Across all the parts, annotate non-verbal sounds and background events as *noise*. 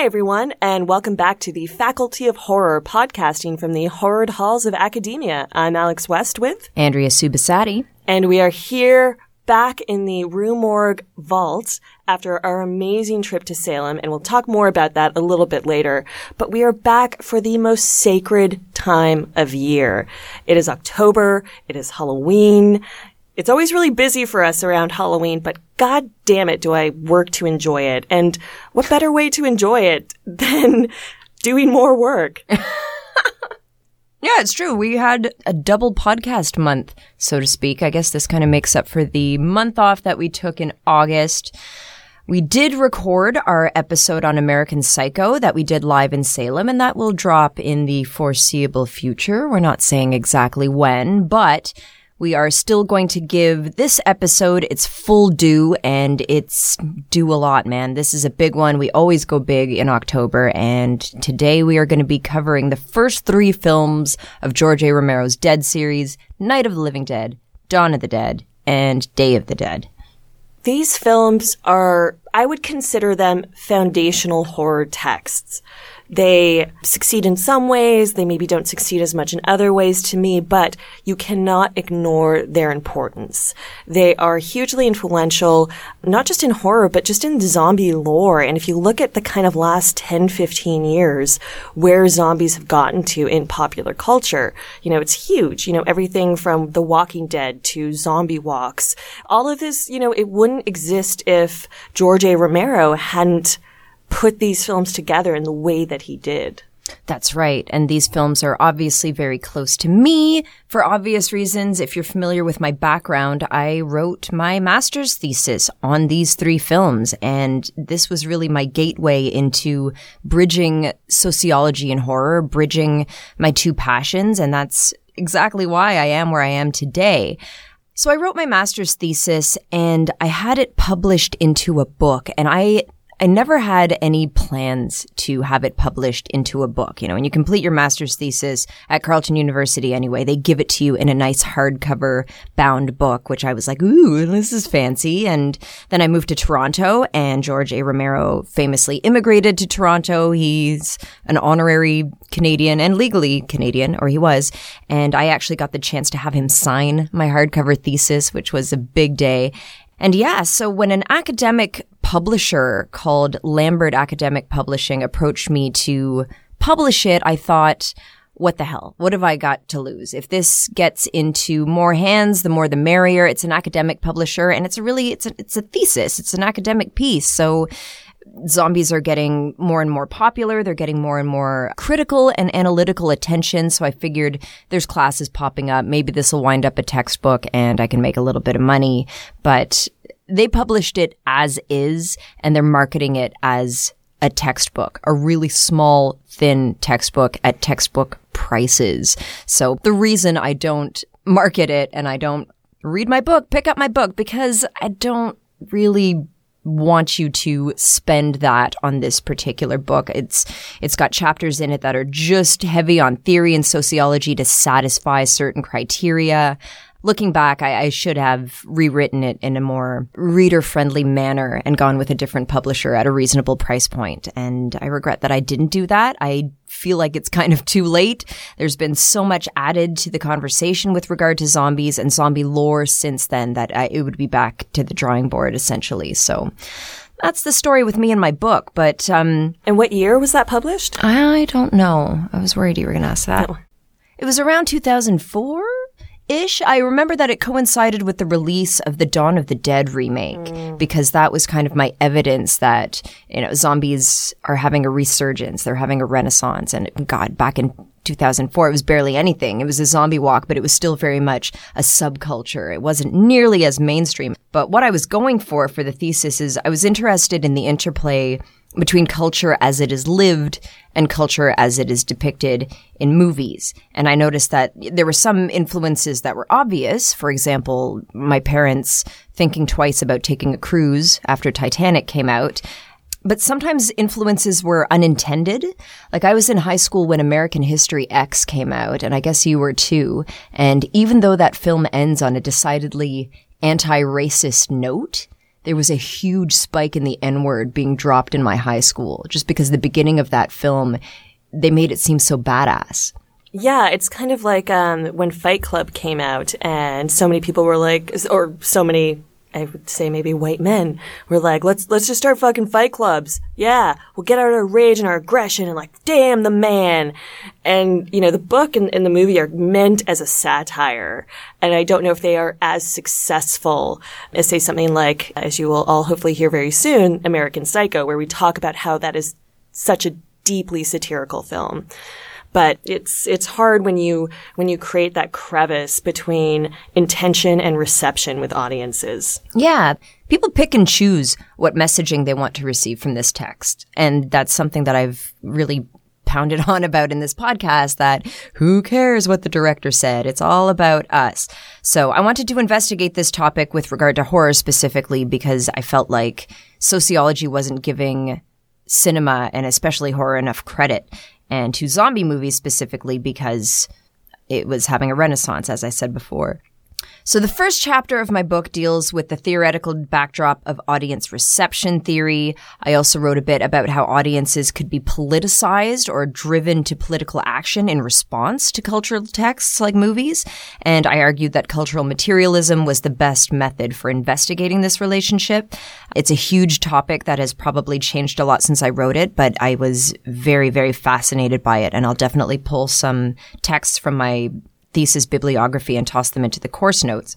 Hi, everyone, and welcome back to the Faculty of Horror podcasting from the horrid halls of academia. I'm Alex West with Andrea Subissati. And we are here back in the Rue Morgue vault after our amazing trip to Salem, and we'll talk more about that a little bit later. But we are back for the most sacred time of year. It is October. It is Halloween. It's always really busy for us around Halloween, but god damn it, do I work to enjoy it. And what better way to enjoy it *laughs* than doing more work? *laughs* yeah, it's true. We had a double podcast month, so to speak. I guess this kind of makes up for the month off that we took in August. We did record our episode on American Psycho that we did live in Salem, and that will drop in the foreseeable future. We're not saying exactly when, but we are still going to give this episode its full due, and it's due a lot, man. This is a big one. We always go big in October, and today we are going to be covering the first three films of George A. Romero's Dead series Night of the Living Dead, Dawn of the Dead, and Day of the Dead. These films are, I would consider them foundational horror texts. They succeed in some ways, they maybe don't succeed as much in other ways to me, but you cannot ignore their importance. They are hugely influential, not just in horror, but just in zombie lore. And if you look at the kind of last 10, 15 years where zombies have gotten to in popular culture, you know, it's huge. You know, everything from The Walking Dead to zombie walks. All of this, you know, it wouldn't exist if George A. Romero hadn't put these films together in the way that he did. That's right. And these films are obviously very close to me for obvious reasons. If you're familiar with my background, I wrote my master's thesis on these three films. And this was really my gateway into bridging sociology and horror, bridging my two passions. And that's exactly why I am where I am today. So I wrote my master's thesis and I had it published into a book and I I never had any plans to have it published into a book. You know, when you complete your master's thesis at Carleton University anyway, they give it to you in a nice hardcover bound book, which I was like, ooh, this is fancy. And then I moved to Toronto and George A. Romero famously immigrated to Toronto. He's an honorary Canadian and legally Canadian, or he was. And I actually got the chance to have him sign my hardcover thesis, which was a big day. And yeah, so when an academic publisher called Lambert Academic Publishing approached me to publish it, I thought, what the hell? What have I got to lose? If this gets into more hands, the more the merrier. It's an academic publisher and it's a really, it's a, it's a thesis. It's an academic piece. So zombies are getting more and more popular. They're getting more and more critical and analytical attention. So I figured there's classes popping up. Maybe this will wind up a textbook and I can make a little bit of money. But they published it as is and they're marketing it as a textbook, a really small, thin textbook at textbook prices. So the reason I don't market it and I don't read my book, pick up my book because I don't really want you to spend that on this particular book. It's it's got chapters in it that are just heavy on theory and sociology to satisfy certain criteria looking back, I, I, should have rewritten it in a more reader friendly manner and gone with a different publisher at a reasonable price point. And I regret that I didn't do that. I feel like it's kind of too late. There's been so much added to the conversation with regard to zombies and zombie lore since then that I, it would be back to the drawing board essentially. So that's the story with me and my book. But, um, and what year was that published? I don't know. I was worried you were going to ask that. No. It was around 2004 ish. I remember that it coincided with the release of the Dawn of the Dead remake mm. because that was kind of my evidence that, you know, zombies are having a resurgence. They're having a renaissance. And God, back in 2004, it was barely anything. It was a zombie walk, but it was still very much a subculture. It wasn't nearly as mainstream. But what I was going for for the thesis is I was interested in the interplay between culture as it is lived and culture as it is depicted in movies. And I noticed that there were some influences that were obvious. For example, my parents thinking twice about taking a cruise after Titanic came out. But sometimes influences were unintended. Like I was in high school when American History X came out, and I guess you were too. And even though that film ends on a decidedly anti-racist note, there was a huge spike in the N word being dropped in my high school just because the beginning of that film, they made it seem so badass. Yeah, it's kind of like um, when Fight Club came out, and so many people were like, or so many, I would say maybe white men were like, let's let's just start fucking fight clubs. Yeah, we'll get out our rage and our aggression, and like, damn the man. And you know, the book and, and the movie are meant as a satire, and I don't know if they are as successful as say something like, as you will all hopefully hear very soon, American Psycho, where we talk about how that is such a deeply satirical film but it's it's hard when you when you create that crevice between intention and reception with audiences. Yeah, people pick and choose what messaging they want to receive from this text, and that's something that I've really pounded *laughs* on about in this podcast that who cares what the director said? It's all about us. So I wanted to investigate this topic with regard to horror specifically because I felt like sociology wasn't giving cinema and especially horror enough credit and to zombie movies specifically because it was having a renaissance, as I said before. So, the first chapter of my book deals with the theoretical backdrop of audience reception theory. I also wrote a bit about how audiences could be politicized or driven to political action in response to cultural texts like movies. And I argued that cultural materialism was the best method for investigating this relationship. It's a huge topic that has probably changed a lot since I wrote it, but I was very, very fascinated by it. And I'll definitely pull some texts from my thesis bibliography and toss them into the course notes.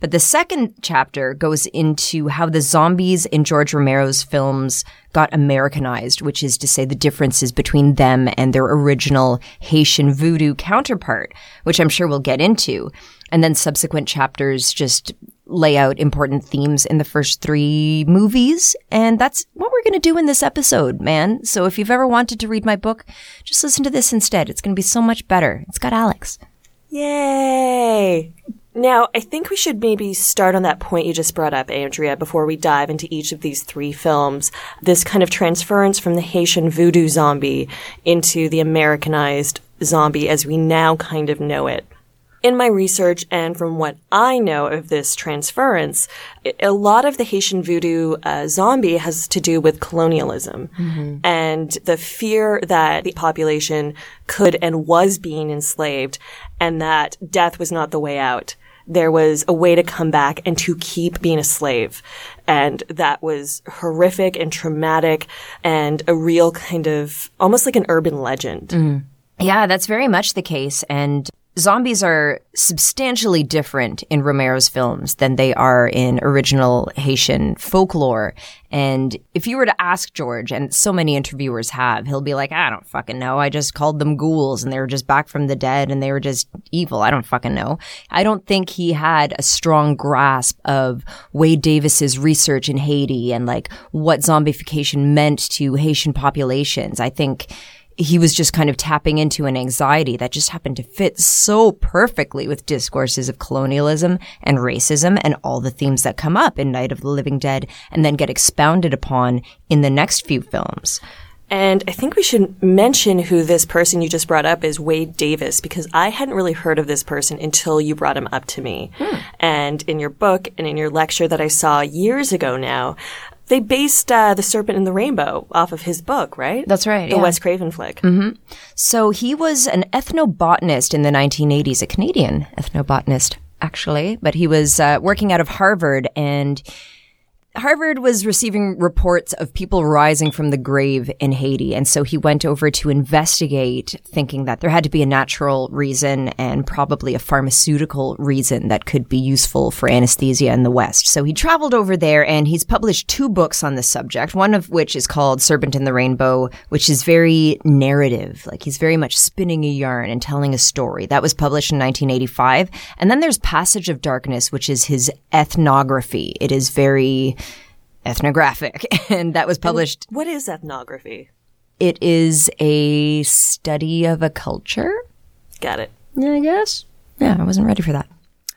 But the second chapter goes into how the zombies in George Romero's films got Americanized, which is to say the differences between them and their original Haitian voodoo counterpart, which I'm sure we'll get into. And then subsequent chapters just lay out important themes in the first three movies. And that's what we're going to do in this episode, man. So if you've ever wanted to read my book, just listen to this instead. It's going to be so much better. It's got Alex. Yay! Now, I think we should maybe start on that point you just brought up, Andrea, before we dive into each of these three films. This kind of transference from the Haitian voodoo zombie into the Americanized zombie as we now kind of know it in my research and from what I know of this transference, a lot of the Haitian voodoo uh, zombie has to do with colonialism mm-hmm. and the fear that the population could and was being enslaved and that death was not the way out. There was a way to come back and to keep being a slave. And that was horrific and traumatic and a real kind of almost like an urban legend. Mm. Yeah, that's very much the case. And Zombies are substantially different in Romero's films than they are in original Haitian folklore. And if you were to ask George, and so many interviewers have, he'll be like, I don't fucking know. I just called them ghouls and they were just back from the dead and they were just evil. I don't fucking know. I don't think he had a strong grasp of Wade Davis's research in Haiti and like what zombification meant to Haitian populations. I think he was just kind of tapping into an anxiety that just happened to fit so perfectly with discourses of colonialism and racism and all the themes that come up in Night of the Living Dead and then get expounded upon in the next few films. And I think we should mention who this person you just brought up is Wade Davis because I hadn't really heard of this person until you brought him up to me. Hmm. And in your book and in your lecture that I saw years ago now, they based uh, The Serpent and the Rainbow off of his book, right? That's right. The yeah. Wes Craven flick. Mm-hmm. So he was an ethnobotanist in the 1980s, a Canadian ethnobotanist, actually, but he was uh, working out of Harvard and Harvard was receiving reports of people rising from the grave in Haiti. And so he went over to investigate, thinking that there had to be a natural reason and probably a pharmaceutical reason that could be useful for anesthesia in the West. So he traveled over there and he's published two books on the subject, one of which is called Serpent in the Rainbow, which is very narrative. Like he's very much spinning a yarn and telling a story. That was published in 1985. And then there's Passage of Darkness, which is his ethnography. It is very, ethnographic, *laughs* and that was published. And what is ethnography? It is a study of a culture. Got it. Yeah, I guess. Yeah, I wasn't ready for that.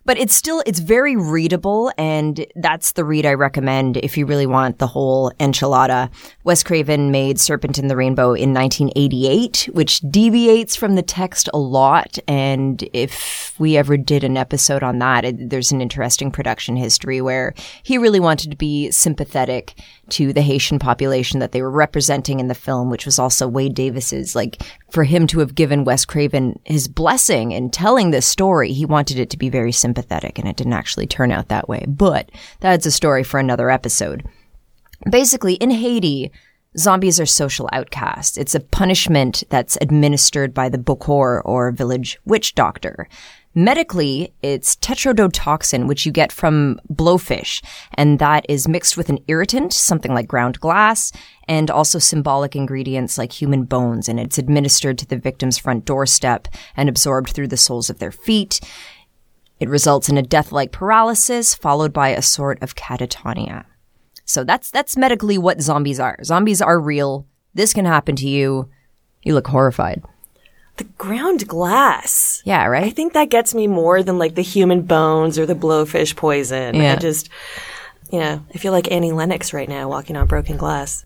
But it's still it's very readable and that's the read I recommend if you really want the whole enchilada. Wes Craven made Serpent in the Rainbow in 1988, which deviates from the text a lot and if we ever did an episode on that, it, there's an interesting production history where he really wanted to be sympathetic to the Haitian population that they were representing in the film, which was also Wade Davis's. Like, for him to have given Wes Craven his blessing in telling this story, he wanted it to be very sympathetic, and it didn't actually turn out that way. But that's a story for another episode. Basically, in Haiti, zombies are social outcasts. It's a punishment that's administered by the Bokor or village witch doctor. Medically, it's tetrodotoxin, which you get from blowfish, and that is mixed with an irritant, something like ground glass, and also symbolic ingredients like human bones, and it's administered to the victim's front doorstep and absorbed through the soles of their feet. It results in a death-like paralysis, followed by a sort of catatonia. So that's that's medically what zombies are. Zombies are real. This can happen to you. You look horrified. The ground glass. Yeah, right? I think that gets me more than like the human bones or the blowfish poison. Yeah. I just, yeah, I feel like Annie Lennox right now walking on broken glass.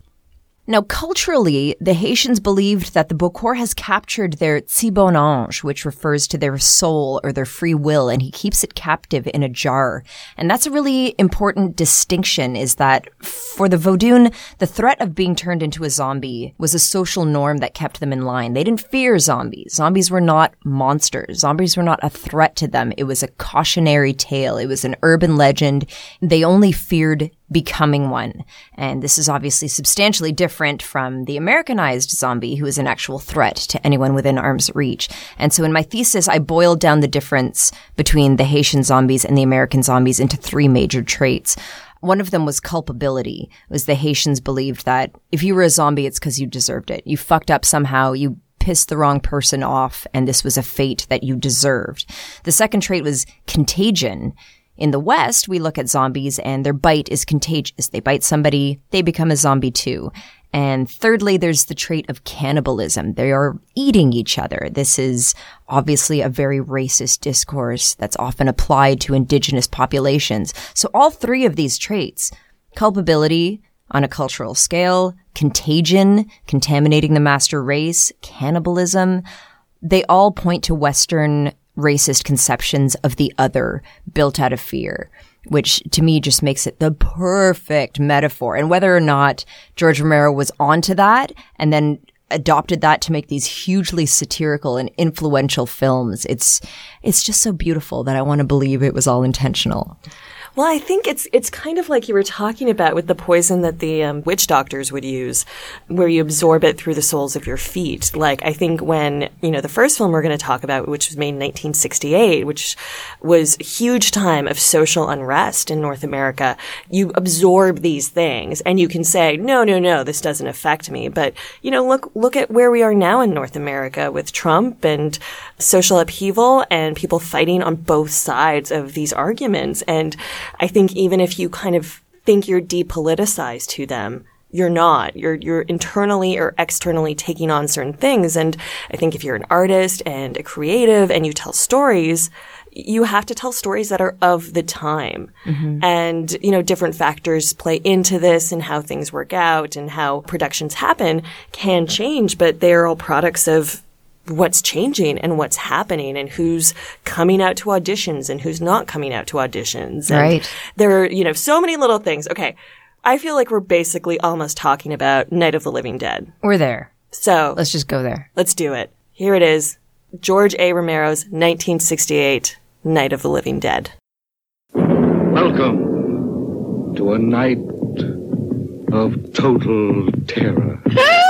Now, culturally, the Haitians believed that the Bokor has captured their ti bon ange, which refers to their soul or their free will, and he keeps it captive in a jar. And that's a really important distinction is that for the Vodun, the threat of being turned into a zombie was a social norm that kept them in line. They didn't fear zombies. Zombies were not monsters. Zombies were not a threat to them. It was a cautionary tale. It was an urban legend. They only feared becoming one. And this is obviously substantially different from the Americanized zombie, who is an actual threat to anyone within arm's reach. And so in my thesis, I boiled down the difference between the Haitian zombies and the American zombies into three major traits. One of them was culpability. It was the Haitians believed that if you were a zombie, it's because you deserved it. You fucked up somehow. You pissed the wrong person off, and this was a fate that you deserved. The second trait was contagion. In the West, we look at zombies and their bite is contagious. They bite somebody, they become a zombie too. And thirdly, there's the trait of cannibalism. They are eating each other. This is obviously a very racist discourse that's often applied to indigenous populations. So all three of these traits, culpability on a cultural scale, contagion, contaminating the master race, cannibalism, they all point to Western racist conceptions of the other built out of fear, which to me just makes it the perfect metaphor. And whether or not George Romero was onto that and then adopted that to make these hugely satirical and influential films, it's, it's just so beautiful that I want to believe it was all intentional. Well, I think it's it's kind of like you were talking about with the poison that the um, witch doctors would use, where you absorb it through the soles of your feet. Like I think when you know the first film we're going to talk about, which was made in 1968, which was a huge time of social unrest in North America, you absorb these things and you can say, no, no, no, this doesn't affect me. But you know, look look at where we are now in North America with Trump and social upheaval and people fighting on both sides of these arguments and I think even if you kind of think you're depoliticized to them, you're not. You're you're internally or externally taking on certain things. And I think if you're an artist and a creative and you tell stories, you have to tell stories that are of the time. Mm-hmm. And, you know, different factors play into this and how things work out and how productions happen can change, but they're all products of what's changing and what's happening and who's coming out to auditions and who's not coming out to auditions. And Right. There are, you know, so many little things. Okay. I feel like we're basically almost talking about Night of the Living Dead. We're there. So Let's just go there. let's do it. Here it is. George A. Romero's 1968 Night of the Living Dead. Welcome to a night of total terror. *laughs*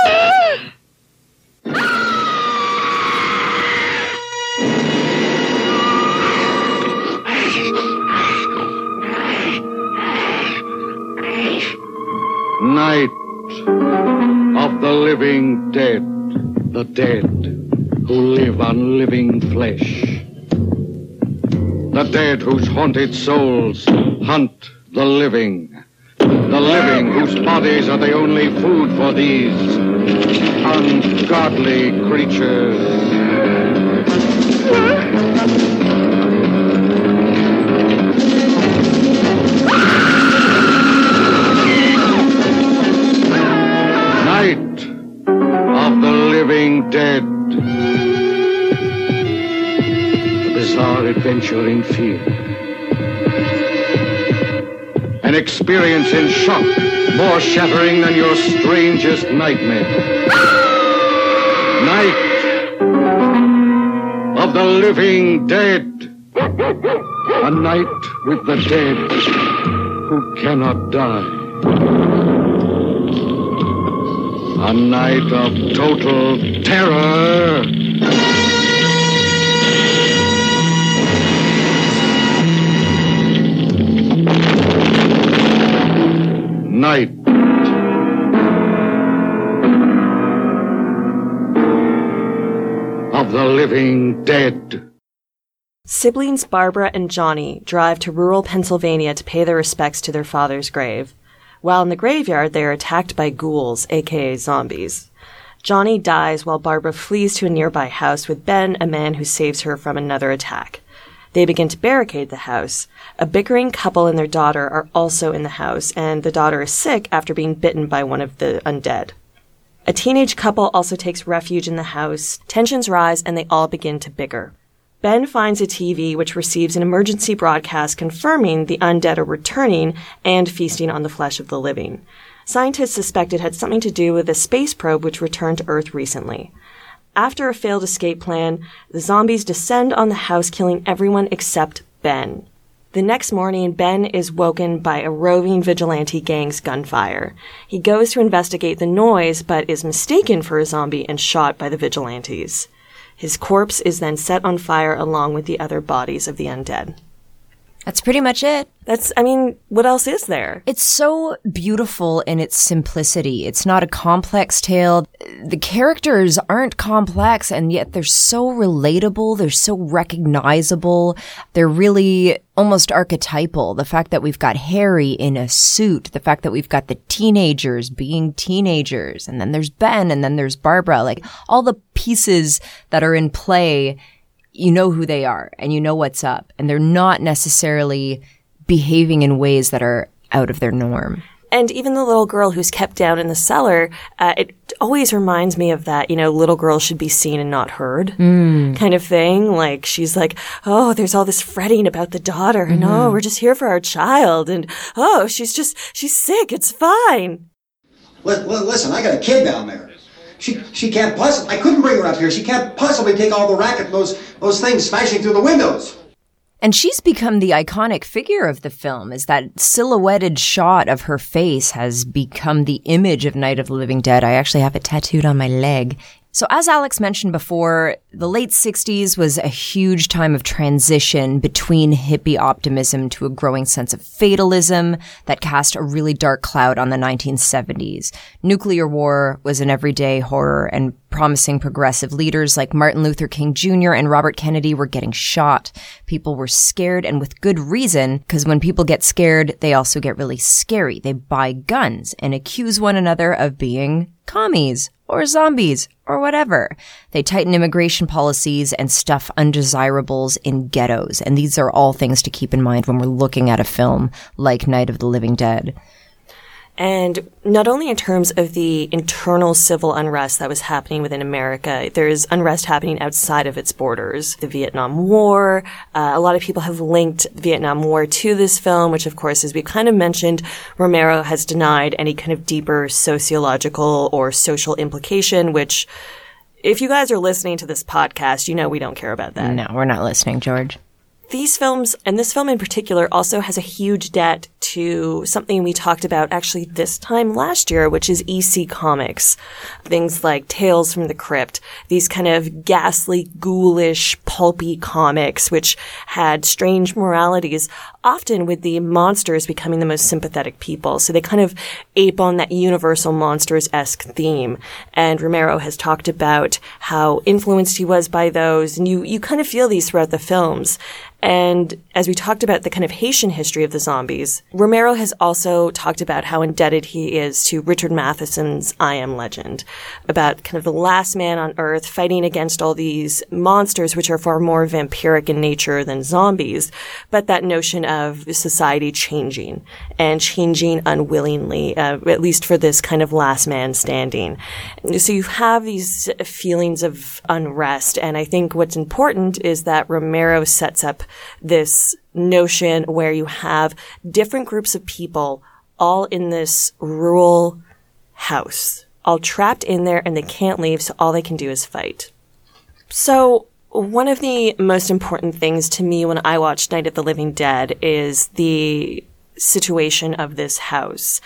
Night of the living dead. The dead who live on living flesh. The dead whose haunted souls hunt the living. The living whose bodies are the only food for these ungodly creatures. dead. A bizarre adventure in fear. An experience in shock more shattering than your strangest nightmare. Night of the living dead. A night with the dead who cannot die. A night of total terror. Night. Of the living dead. Siblings Barbara and Johnny drive to rural Pennsylvania to pay their respects to their father's grave. While in the graveyard, they are attacked by ghouls, aka zombies. Johnny dies while Barbara flees to a nearby house with Ben, a man who saves her from another attack. They begin to barricade the house. A bickering couple and their daughter are also in the house, and the daughter is sick after being bitten by one of the undead. A teenage couple also takes refuge in the house. Tensions rise and they all begin to bicker. Ben finds a TV which receives an emergency broadcast confirming the undead are returning and feasting on the flesh of the living. Scientists suspect it had something to do with a space probe which returned to Earth recently. After a failed escape plan, the zombies descend on the house, killing everyone except Ben. The next morning, Ben is woken by a roving vigilante gang's gunfire. He goes to investigate the noise, but is mistaken for a zombie and shot by the vigilantes. His corpse is then set on fire along with the other bodies of the undead. That's pretty much it. That's, I mean, what else is there? It's so beautiful in its simplicity. It's not a complex tale. The characters aren't complex and yet they're so relatable. They're so recognizable. They're really almost archetypal. The fact that we've got Harry in a suit, the fact that we've got the teenagers being teenagers, and then there's Ben, and then there's Barbara, like all the pieces that are in play you know who they are and you know what's up and they're not necessarily behaving in ways that are out of their norm. And even the little girl who's kept down in the cellar, uh, it always reminds me of that, you know, little girl should be seen and not heard Mm. kind of thing. Like she's like, oh, there's all this fretting about the daughter and oh, we're just here for our child. And oh, she's just, she's sick. It's fine. Li- li- listen, I got a kid down there. She she can't possibly. I couldn't bring her up here. She can't possibly take all the racket those those things smashing through the windows. And she's become the iconic figure of the film, is that silhouetted shot of her face has become the image of Night of the Living Dead. I actually have it tattooed on my leg. So as Alex mentioned before, the late 60s was a huge time of transition between hippie optimism to a growing sense of fatalism that cast a really dark cloud on the 1970s. Nuclear war was an everyday horror and promising progressive leaders like Martin Luther King Jr. and Robert Kennedy were getting shot. People were scared and with good reason, because when people get scared, they also get really scary. They buy guns and accuse one another of being commies or zombies or whatever. They tighten immigration policies and stuff undesirables in ghettos. And these are all things to keep in mind when we're looking at a film like Night of the Living Dead. And not only in terms of the internal civil unrest that was happening within America, there's unrest happening outside of its borders. The Vietnam War, uh, a lot of people have linked Vietnam War to this film, which of course, as we kind of mentioned, Romero has denied any kind of deeper sociological or social implication, which if you guys are listening to this podcast, you know we don't care about that. No, we're not listening, George. These films, and this film in particular, also has a huge debt to something we talked about actually this time last year, which is EC Comics. Things like Tales from the Crypt, these kind of ghastly, ghoulish, pulpy comics, which had strange moralities, often with the monsters becoming the most sympathetic people. So they kind of ape on that universal monsters-esque theme. And Romero has talked about how influenced he was by those, and you, you kind of feel these throughout the films. And as we talked about the kind of Haitian history of the zombies, Romero has also talked about how indebted he is to Richard Matheson's I Am Legend, about kind of the last man on earth fighting against all these monsters, which are far more vampiric in nature than zombies, but that notion of society changing and changing unwillingly, uh, at least for this kind of last man standing. So you have these feelings of unrest, and I think what's important is that Romero sets up this notion where you have different groups of people all in this rural house, all trapped in there and they can't leave. So all they can do is fight. So one of the most important things to me when I watched Night of the Living Dead is the situation of this house.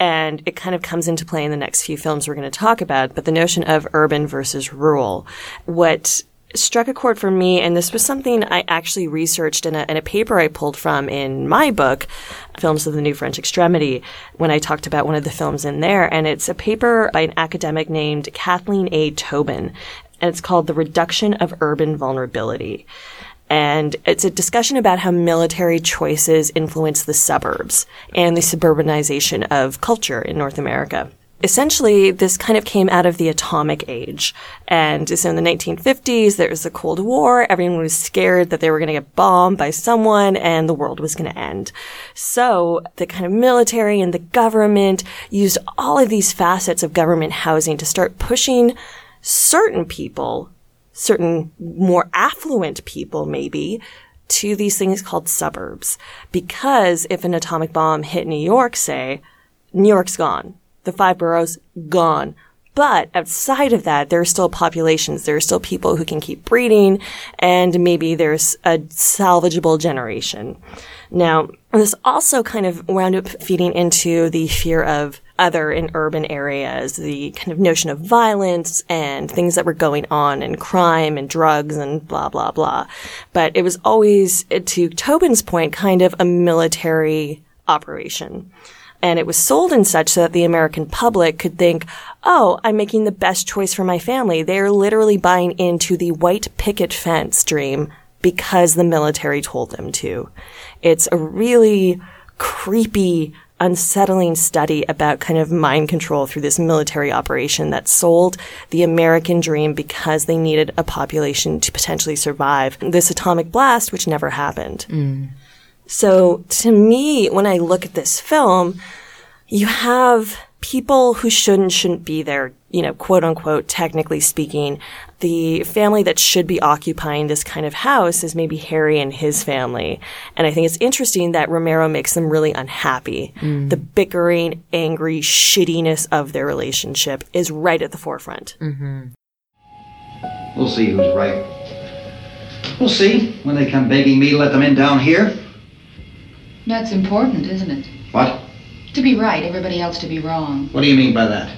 And it kind of comes into play in the next few films we're going to talk about, but the notion of urban versus rural. What struck a chord for me, and this was something I actually researched in a, in a paper I pulled from in my book, Films of the New French Extremity, when I talked about one of the films in there. And it's a paper by an academic named Kathleen A. Tobin and it's called The Reduction of Urban Vulnerability. And it's a discussion about how military choices influence the suburbs and the suburbanization of culture in North America. Essentially, this kind of came out of the atomic age. And so in the 1950s, there was the Cold War. Everyone was scared that they were going to get bombed by someone and the world was going to end. So the kind of military and the government used all of these facets of government housing to start pushing certain people, certain more affluent people maybe, to these things called suburbs. Because if an atomic bomb hit New York, say, New York's gone. The five boroughs, gone. But outside of that, there are still populations. There are still people who can keep breeding, and maybe there's a salvageable generation. Now, this also kind of wound up feeding into the fear of other in urban areas, the kind of notion of violence and things that were going on and crime and drugs and blah, blah, blah. But it was always, to Tobin's point, kind of a military operation and it was sold in such so that the American public could think, oh, I'm making the best choice for my family. They're literally buying into the white picket fence dream because the military told them to. It's a really creepy, unsettling study about kind of mind control through this military operation that sold the American dream because they needed a population to potentially survive this atomic blast, which never happened. Mm. So to me, when I look at this film, you have people who shouldn't shouldn't be there, you know, quote unquote, technically speaking. The family that should be occupying this kind of house is maybe Harry and his family. And I think it's interesting that Romero makes them really unhappy. Mm. The bickering, angry shittiness of their relationship is right at the forefront. Mm-hmm. We'll see who's right. We'll see when they come begging me to let them in down here. That's important, isn't it? What? To be right, everybody else to be wrong. What do you mean by that?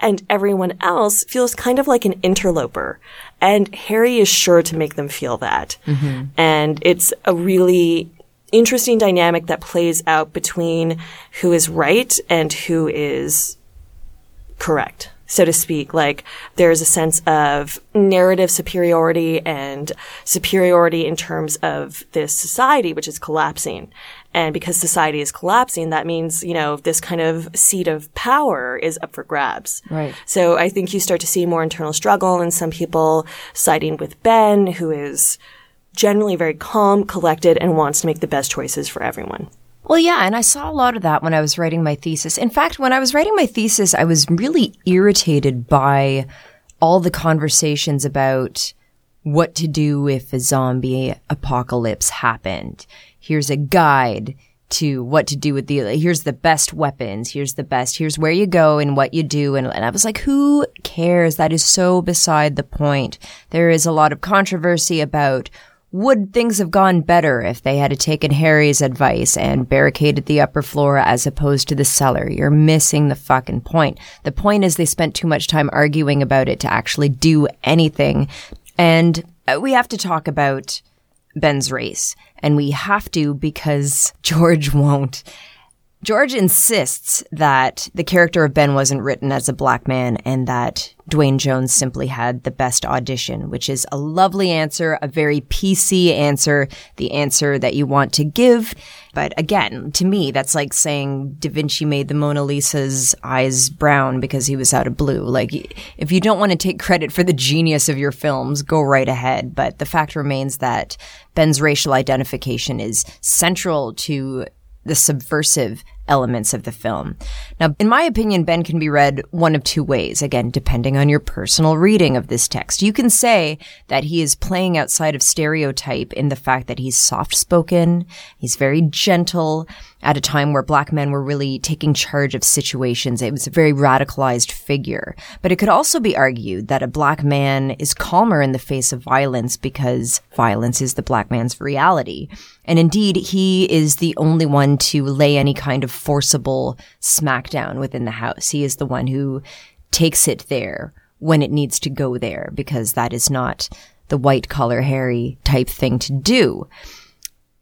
And everyone else feels kind of like an interloper. And Harry is sure to make them feel that. Mm-hmm. And it's a really interesting dynamic that plays out between who is right and who is correct so to speak. Like there's a sense of narrative superiority and superiority in terms of this society, which is collapsing. And because society is collapsing, that means, you know, this kind of seat of power is up for grabs. Right. So I think you start to see more internal struggle and some people siding with Ben, who is generally very calm, collected, and wants to make the best choices for everyone. Well, yeah, and I saw a lot of that when I was writing my thesis. In fact, when I was writing my thesis, I was really irritated by all the conversations about what to do if a zombie apocalypse happened. Here's a guide to what to do with the here's the best weapons here's the best here's where you go and what you do and, and i was like who cares that is so beside the point there is a lot of controversy about would things have gone better if they had taken Harry's advice and barricaded the upper floor as opposed to the cellar? You're missing the fucking point. The point is they spent too much time arguing about it to actually do anything. And uh, we have to talk about Ben's race. And we have to because *laughs* George won't. George insists that the character of Ben wasn't written as a black man and that Duane Jones simply had the best audition, which is a lovely answer, a very PC answer, the answer that you want to give. But again, to me, that's like saying Da Vinci made the Mona Lisa's eyes brown because he was out of blue. Like, if you don't want to take credit for the genius of your films, go right ahead. But the fact remains that Ben's racial identification is central to the subversive elements of the film. Now, in my opinion, Ben can be read one of two ways, again, depending on your personal reading of this text. You can say that he is playing outside of stereotype in the fact that he's soft spoken, he's very gentle, at a time where black men were really taking charge of situations. It was a very radicalized figure. But it could also be argued that a black man is calmer in the face of violence because violence is the black man's reality. And indeed, he is the only one to lay any kind of forcible smackdown within the house. He is the one who takes it there when it needs to go there because that is not the white collar Harry type thing to do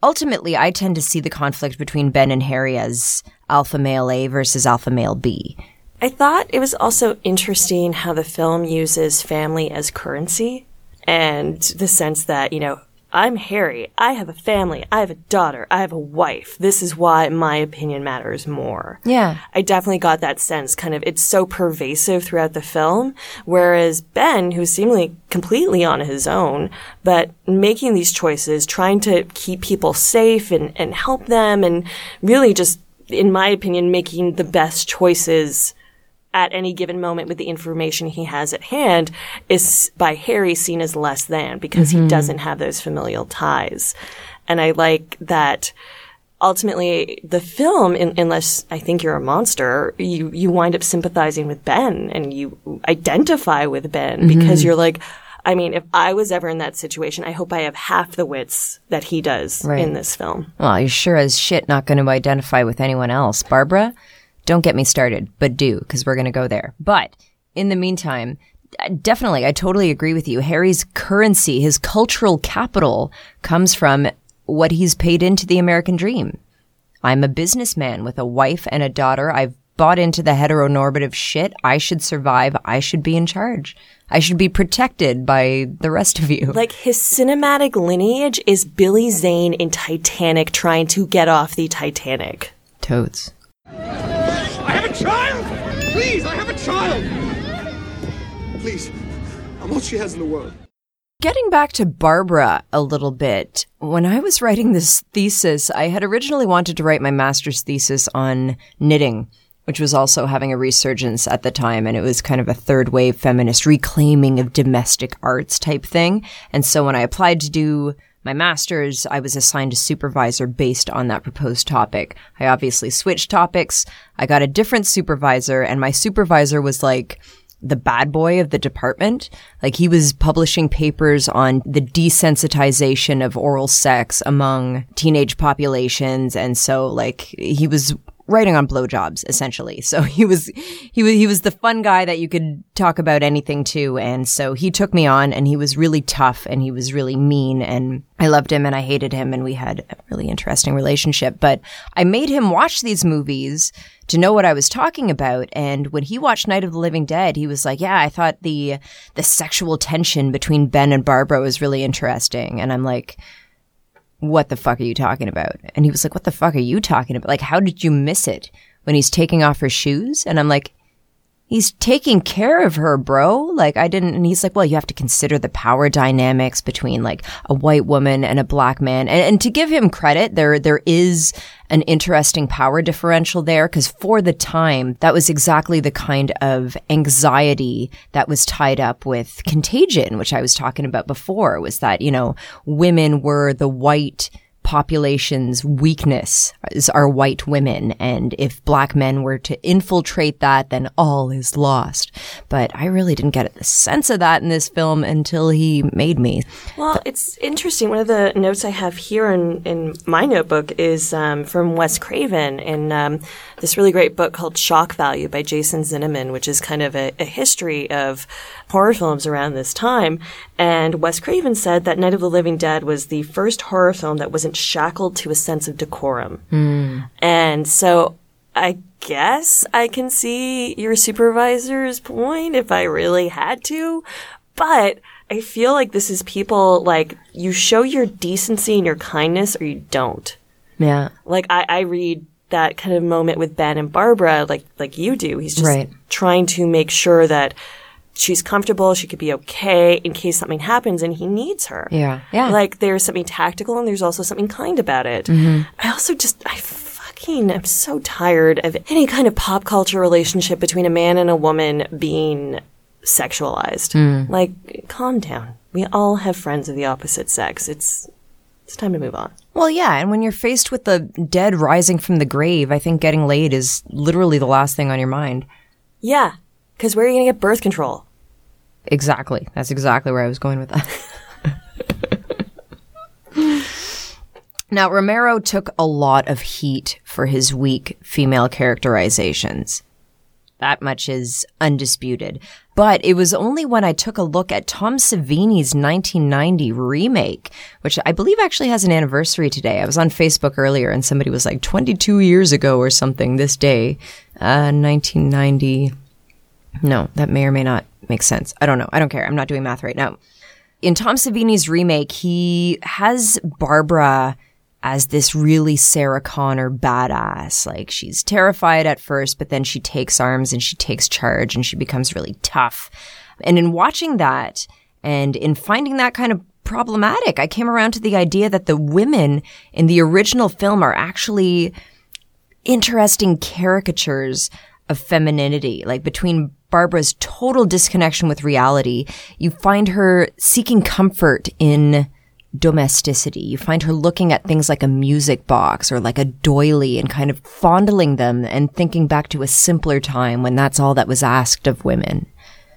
ultimately, I tend to see the conflict between Ben and Harry as alpha male A versus alpha male B. I thought it was also interesting how the film uses family as currency and the sense that, you know, I'm Harry. I have a family. I have a daughter. I have a wife. This is why my opinion matters more. Yeah. I definitely got that sense kind of, it's so pervasive throughout the film. Whereas Ben, who's seemingly completely on his own, but making these choices, trying to keep people safe and, and help them and really just, in my opinion, making the best choices at any given moment with the information he has at hand is by Harry seen as less than because mm-hmm. he doesn't have those familial ties. And I like that ultimately the film, in, unless I think you're a monster, you, you wind up sympathizing with Ben and you identify with Ben mm-hmm. because you're like, I mean, if I was ever in that situation, I hope I have half the wits that he does right. in this film. Well, you're sure as shit not going to identify with anyone else. Barbara? Don't get me started, but do, because we're going to go there. But in the meantime, definitely, I totally agree with you. Harry's currency, his cultural capital comes from what he's paid into the American dream. I'm a businessman with a wife and a daughter. I've bought into the heteronormative shit. I should survive. I should be in charge. I should be protected by the rest of you. *laughs* Like his cinematic lineage is Billy Zane in Titanic trying to get off the Titanic. Toads. I have a child! Please, I have a child! Please, I'm all she has in the world. Getting back to Barbara a little bit, when I was writing this thesis, I had originally wanted to write my master's thesis on knitting, which was also having a resurgence at the time. And it was kind of a third wave feminist reclaiming of domestic arts type thing. And so when I applied to do my master's, I was assigned a supervisor based on that proposed topic. I obviously switched topics. I got a different supervisor and my supervisor was like, the bad boy of the department. Like he was publishing papers on the desensitization of oral sex among teenage populations. And so like he was writing on blowjobs essentially. So he was he was he was the fun guy that you could talk about anything to and so he took me on and he was really tough and he was really mean and I loved him and I hated him and we had a really interesting relationship. But I made him watch these movies to know what I was talking about and when he watched Night of the Living Dead, he was like, "Yeah, I thought the the sexual tension between Ben and Barbara was really interesting." And I'm like, what the fuck are you talking about? And he was like, what the fuck are you talking about? Like, how did you miss it when he's taking off her shoes? And I'm like, he's taking care of her, bro. Like I didn't, and he's like, well, you have to consider the power dynamics between like a white woman and a black man. And, and to give him credit, there, there is an interesting power differential there because for the time, that was exactly the kind of anxiety that was tied up with contagion, which I was talking about before was that, you know, women were the white population's weakness is are white women. And if black men were to infiltrate that, then all is lost. But I really didn't get the sense of that in this film until he made me. Well, it's interesting. One of the notes I have here in, in my notebook is um, from Wes Craven in um, this really great book called Shock Value by Jason Zinoman, which is kind of a, a history of horror films around this time. And Wes Craven said that Night of the Living Dead was the first horror film that wasn't shackled to a sense of decorum. Mm. And so I guess I can see your supervisor's point if I really had to, but I feel like this is people like you show your decency and your kindness or you don't. Yeah. Like I, I read that kind of moment with Ben and Barbara like like you do. He's just right. trying to make sure that she's comfortable, she could be okay in case something happens and he needs her. Yeah. Yeah. Like there's something tactical and there's also something kind about it. Mm-hmm. I also just I fucking, I'm so tired of any kind of pop culture relationship between a man and a woman being sexualized. Like, calm down. We all have friends of the opposite sex. It's, it's time to move on. Well, yeah, and when you're faced with the dead rising from the grave, I think getting laid is literally the last thing on your mind. Yeah. Cause where are you gonna get birth control? Exactly. That's exactly where I was going with that. now, Romero took a lot of heat for his weak female characterizations. That much is undisputed. But it was only when I took a look at Tom Savini's 1990 remake, which I believe actually has an anniversary today. I was on Facebook earlier and somebody was like 22 years ago or something this day, uh, 1990. No, that may or may not make sense. I don't know. I don't care. I'm not doing math right now. In Tom Savini's remake, he has Barbara as this really Sarah Connor badass. Like she's terrified at first, but then she takes arms and she takes charge and she becomes really tough. And in watching that and in finding that kind of problematic, I came around to the idea that the women in the original film are actually interesting caricatures of femininity, like between Barbara's total disconnection with reality, you find her seeking comfort in domesticity. You find her looking at things like a music box or like a doily and kind of fondling them and thinking back to a simpler time when that's all that was asked of women.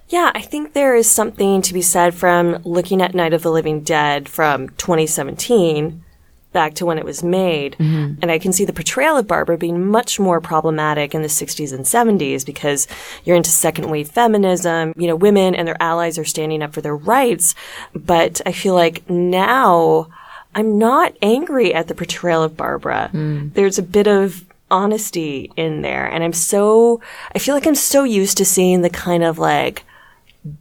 Yeah, I think there is something to be said from looking at Night of the Living Dead from 2017 back to when it was made. Mm-hmm. And I can see the portrayal of Barbara being much more problematic in the 60s and 70s because you're into second wave feminism. You know, women and their allies are standing up for their rights. But I feel like now I'm not angry at the portrayal of Barbara. Mm. There's a bit of honesty in there. And I'm so, I feel like I'm so used to seeing the kind of like,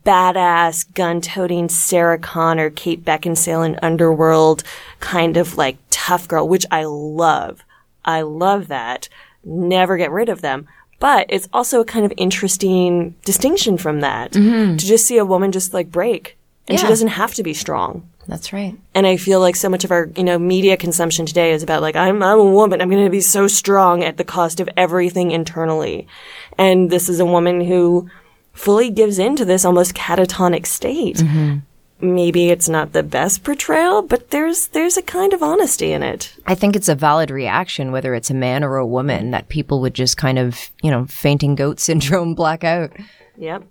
badass gun-toting Sarah Connor, Kate Beckinsale in Underworld kind of like tough girl, which I love. I love that. Never get rid of them. But it's also a kind of interesting distinction from that mm-hmm. to just see a woman just like break. And she doesn't have to be strong. That's right. And I feel like so much of our, you know, media consumption today is about like, I'm, I'm a woman. I'm going to be so strong at the cost of everything internally. And this is a woman who fully gives into this almost catatonic state. Maybe it's not the best portrayal, but there's, there's a kind of honesty in it. I think it's a valid reaction, whether it's a man or a woman, that people would just kind of, you know, fainting goat *laughs* syndrome blackout. Yep.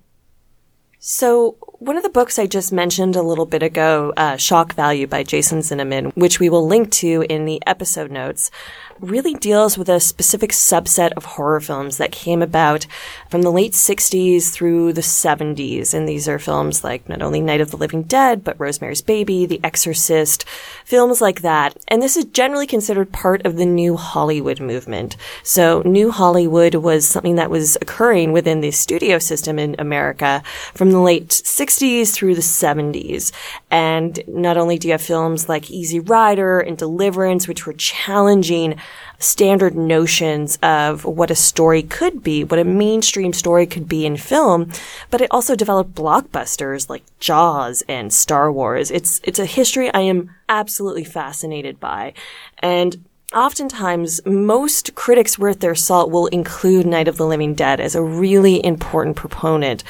So, one of the books I just mentioned a little bit ago, uh, Shock Value by Jason Zinoman, which we will link to in the episode notes, really deals with a specific subset of horror films that came about from the late 60s through the 70s. And these are films like not only Night of the Living Dead, but Rosemary's Baby, The Exorcist, films like that. And this is generally considered part of the new Hollywood movement. So new Hollywood was something that was occurring within the studio system in America from the late 60s through the 70s. And not only do you have films like Easy Rider and Deliverance, which were challenging standard notions of what a story could be, what a mainstream story could be in film, but it also developed blockbusters like Jaws and Star Wars. It's it's a history I am absolutely fascinated by. And Oftentimes, most critics worth their salt will include Night of the Living Dead as a really important proponent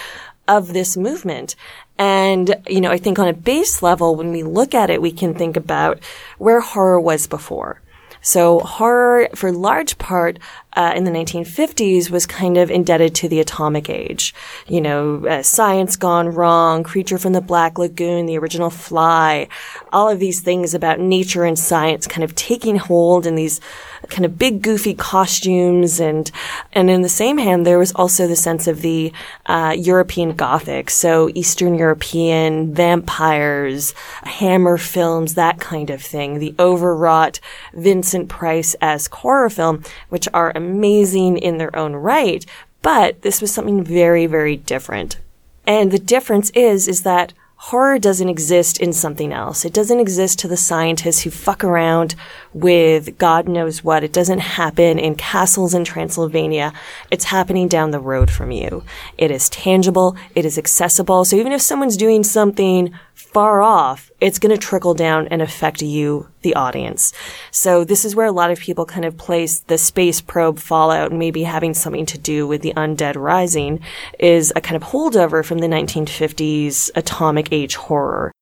of this movement. And, you know, I think on a base level, when we look at it, we can think about where horror was before. So horror, for large part, uh, in the 1950s was kind of indebted to the atomic age. You know, uh, science gone wrong, creature from the Black Lagoon, the original fly, all of these things about nature and science kind of taking hold in these kind of big goofy costumes and and in the same hand there was also the sense of the uh, European Gothic, so Eastern European vampires, hammer films, that kind of thing. The overwrought Vincent Price esque horror film, which are amazing in their own right, but this was something very very different. And the difference is is that horror doesn't exist in something else. It doesn't exist to the scientists who fuck around with God knows what. It doesn't happen in castles in Transylvania. It's happening down the road from you. It is tangible. It is accessible. So even if someone's doing something far off, it's going to trickle down and affect you, the audience. So this is where a lot of people kind of place the space probe fallout maybe having something to do with the undead rising is a kind of holdover from the 1950s atomic age horror.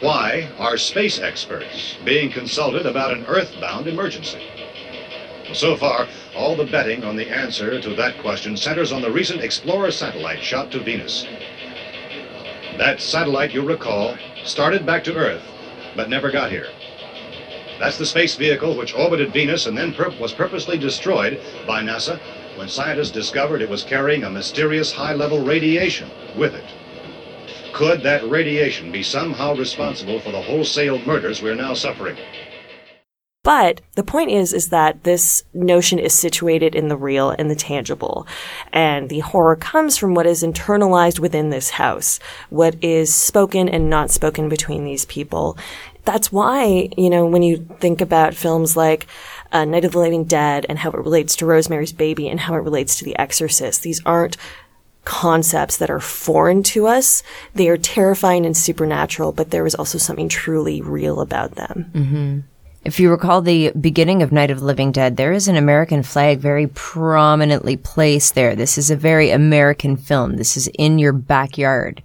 Why are space experts being consulted about an earthbound emergency? Well, so far, all the betting on the answer to that question centers on the recent Explorer satellite shot to Venus. That satellite, you'll recall, started back to Earth, but never got here. That's the space vehicle which orbited Venus and then pur- was purposely destroyed by NASA when scientists discovered it was carrying a mysterious high-level radiation with it. Could that radiation be somehow responsible for the wholesale murders we're now suffering? But the point is, is that this notion is situated in the real and the tangible. And the horror comes from what is internalized within this house, what is spoken and not spoken between these people. That's why, you know, when you think about films like uh, Night of the Living Dead and how it relates to Rosemary's Baby and how it relates to The Exorcist, these aren't concepts that are foreign to us. They are terrifying and supernatural, but there is also something truly real about them. If you recall the beginning of Night of the Living Dead, there is an American flag very prominently placed there. This is a very American film. This is in your backyard.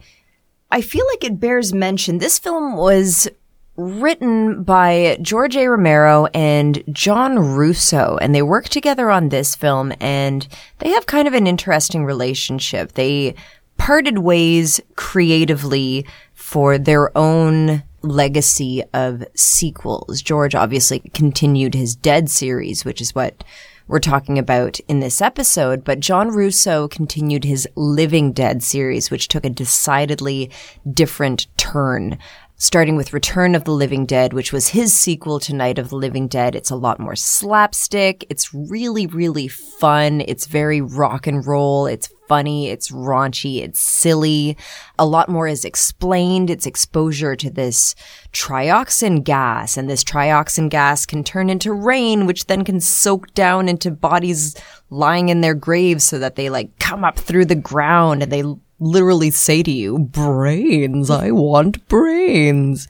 I feel like it bears mention. This film was written by George A. Romero and John Russo, and they worked together on this film, and they have kind of an interesting relationship. They parted ways creatively for their own legacy of sequels. George obviously continued his Dead series, which is what we're talking about in this episode, but John Russo continued his Living Dead series, which took a decidedly different turn. Starting with Return of the Living Dead, which was his sequel to Night of the Living Dead. It's a lot more slapstick. It's really, really fun. It's very rock and roll. It's funny. It's raunchy. It's silly. A lot more is explained. It's exposure to this trioxin gas and this trioxin gas can turn into rain, which then can soak down into bodies lying in their graves so that they like come up through the ground and they literally say to you, brains. I want brains.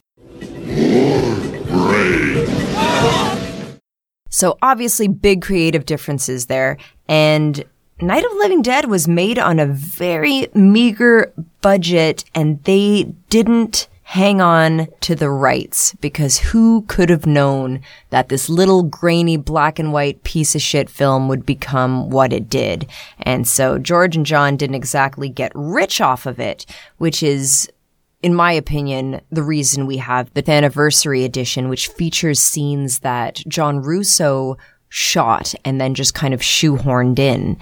So obviously big creative differences there. And Night of Living Dead was made on a very meager budget and they didn't hang on to the rights because who could have known that this little grainy black and white piece of shit film would become what it did. And so George and John didn't exactly get rich off of it, which is in my opinion, the reason we have the anniversary edition, which features scenes that John Russo shot and then just kind of shoehorned in.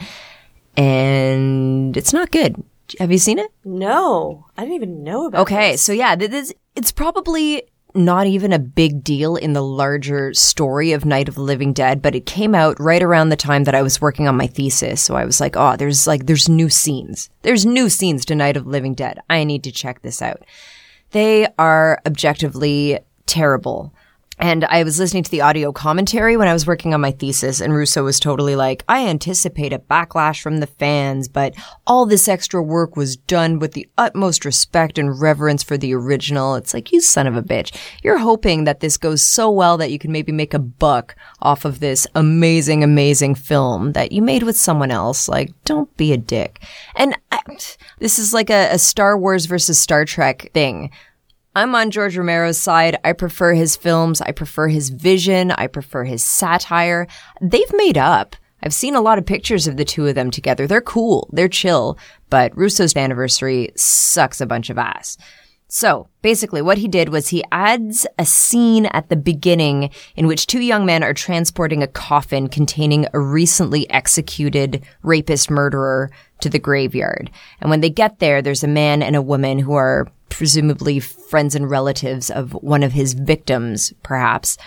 And it's not good. Have you seen it? No, I didn't even know about it. Okay, so yeah, this, it's probably not even a big deal in the larger story of Night of the Living Dead, but it came out right around the time that I was working on my thesis. So I was like, oh, there's like, there's new scenes. There's new scenes to Night of the Living Dead. I need to check this out. They are objectively terrible. And I was listening to the audio commentary when I was working on my thesis, and Russo was totally like, I anticipate a backlash from the fans, but all this extra work was done with the utmost respect and reverence for the original. It's like, you son of a bitch. You're hoping that this goes so well that you can maybe make a buck off of this amazing, amazing film that you made with someone else. Like, don't be a dick. And I, this is like a, a Star Wars versus Star Trek thing. I'm on George Romero's side. I prefer his films. I prefer his vision. I prefer his satire. They've made up. I've seen a lot of pictures of the two of them together. They're cool. They're chill. But Russo's anniversary sucks a bunch of ass. So basically what he did was he adds a scene at the beginning in which two young men are transporting a coffin containing a recently executed rapist murderer to the graveyard. And when they get there, there's a man and a woman who are presumably friends and relatives of one of his victims, perhaps.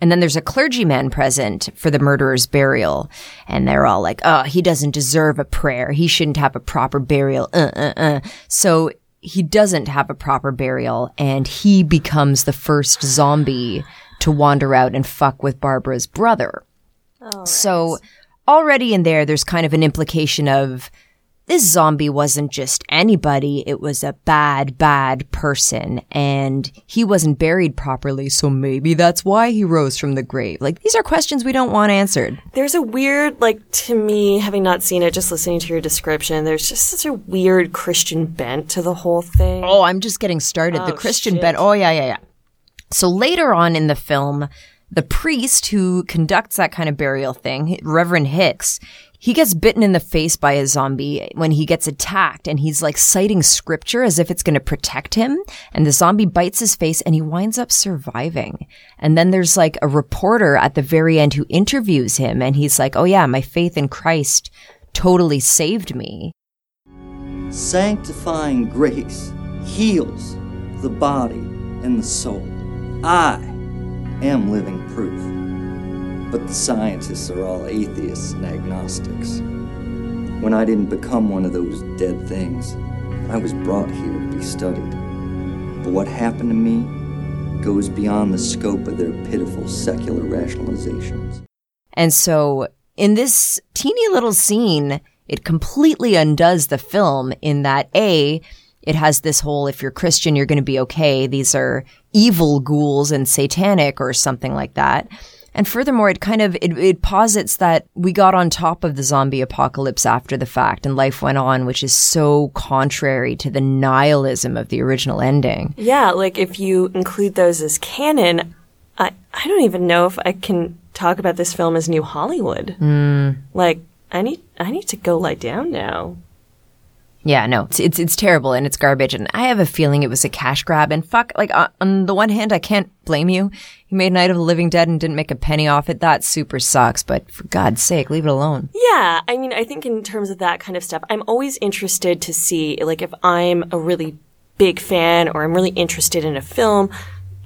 And then there's a clergyman present for the murderer's burial. And they're all like, oh, he doesn't deserve a prayer. He shouldn't have a proper burial. Uh, uh, uh. So he doesn't have a proper burial and he becomes the first zombie to wander out and fuck with Barbara's brother. So already in there, there's kind of an implication of this zombie wasn't just anybody, it was a bad, bad person, and he wasn't buried properly, so maybe that's why he rose from the grave. Like, these are questions we don't want answered. There's a weird, like, to me, having not seen it, just listening to your description, there's just such a weird Christian bent to the whole thing. Oh, I'm just getting started. the Oh, Christian shit. bent. Oh, yeah, yeah, yeah. So later on in the film, the priest who conducts that kind of burial thing, Reverend Hicks, he gets bitten in the face by a zombie when he gets attacked and he's like citing scripture as if it's going to protect him. And the zombie bites his face and he winds up surviving. And then there's like a reporter at the very end who interviews him and he's like, Oh yeah, my faith in Christ totally saved me. Sanctifying grace heals the body and the soul. I am living proof. But the scientists are all atheists and agnostics. When I didn't become one of those dead things, I was brought here to be studied. But what happened to me goes beyond the scope of their pitiful secular rationalizations. And so in this teeny little scene, it completely undoes the film in that A, it has this whole if you're Christian, you're going to be okay. These are evil ghouls and satanic or something like that. And furthermore, it kind of it, it posits that we got on top of the zombie apocalypse after the fact and life went on, which is so contrary to the nihilism of the original ending. Yeah, like if you include those as canon, I I don't even know if I can talk about this film as New Hollywood. Hmm. Like I need I need to go lie down now. Yeah, no, it's, it's it's terrible and it's garbage, and I have a feeling it was a cash grab. And fuck, like on, on the one hand, I can't blame you. You made Night of the Living Dead and didn't make a penny off it. That super sucks. But for God's sake, leave it alone. Yeah, I mean, I think in terms of that kind of stuff, I'm always interested to see, like, if I'm a really big fan or I'm really interested in a film,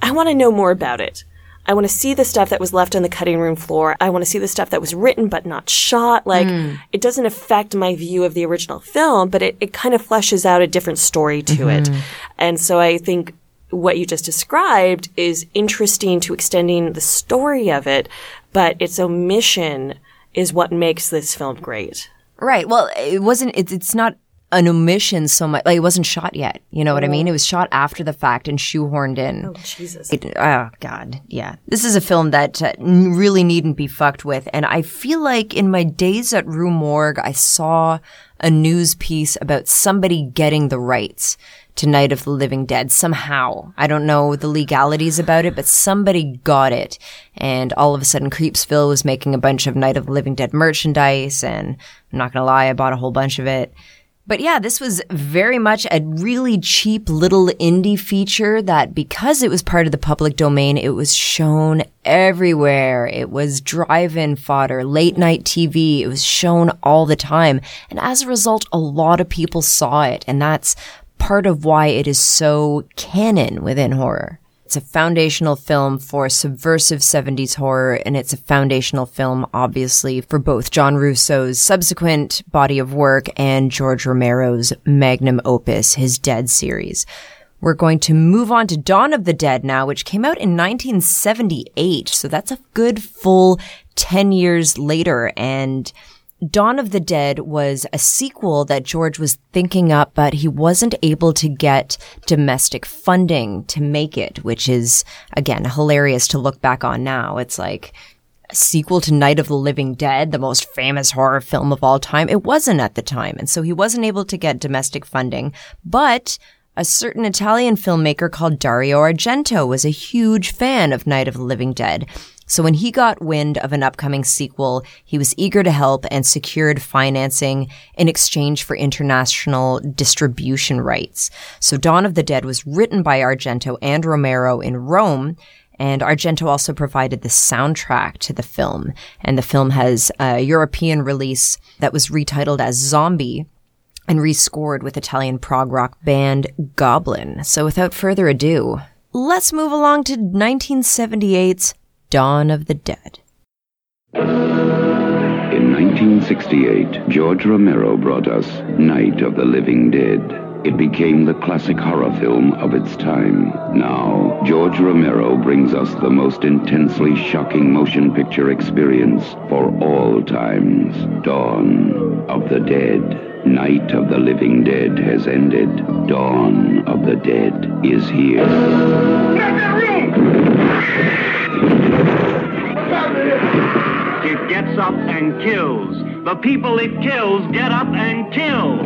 I want to know more about it. I want to see the stuff that was left on the cutting room floor. I want to see the stuff that was written but not shot. Like, hmm. it doesn't affect my view of the original film, but it, it kind of fleshes out a different story to mm-hmm. it. And so I think what you just described is interesting to extending the story of it, but its omission is what makes this film great. Right. Well, it wasn't. It's it's not an omission so much. Like it wasn't shot yet. You know what I mean? It was shot after the fact and shoehorned in. Oh, Jesus. It- oh God, yeah. This is a film that uh, really needn't be fucked with, and I feel like in my days at Rue Morgue, I saw a news piece about somebody getting the rights to Night of the Living Dead somehow. I don't know the legalities about it, but somebody got it, and all of a sudden, Creepsville was making a bunch of Night of the Living Dead merchandise, and I'm not gonna lie, I bought a whole bunch of it. But yeah, this was very much a really cheap little indie feature that because it was part of the public domain, it was shown everywhere. It was drive-in fodder, late night TV. It was shown all the time. And as a result, a lot of people saw it. And that's part of why it is so canon within horror. It's a foundational film for subversive 70s horror, and it's a foundational film, obviously, for both John Russo's subsequent body of work and George Romero's magnum opus, his Dead series. We're going to move on to Dawn of the Dead now, which came out in 1978. So that's a good full 10 years later. And Dawn of the Dead was a sequel that George was thinking up, but he wasn't able to get domestic funding to make it, which is, again, hilarious to look back on now. It's like, a sequel to Night of the Living Dead, the most famous horror film of all time. It wasn't at the time. And so he wasn't able to get domestic funding, but a certain Italian filmmaker called Dario Argento was a huge fan of Night of the Living Dead. So when he got wind of an upcoming sequel, he was eager to help and secured financing in exchange for international distribution rights. So Dawn of the Dead was written by Argento and Romero in Rome, and Argento also provided the soundtrack to the film. And the film has a European release that was retitled as Zombie and rescored with Italian prog rock band Goblin. So without further ado, let's move along to 1978's Dawn of the Dead. In 1968, George Romero brought us Night of the Living Dead. It became the classic horror film of its time. Now, George Romero brings us the most intensely shocking motion picture experience for all times. Dawn of the Dead. Night of the living dead has ended. Dawn of the dead is here. It gets up and kills. The people it kills get up and kill.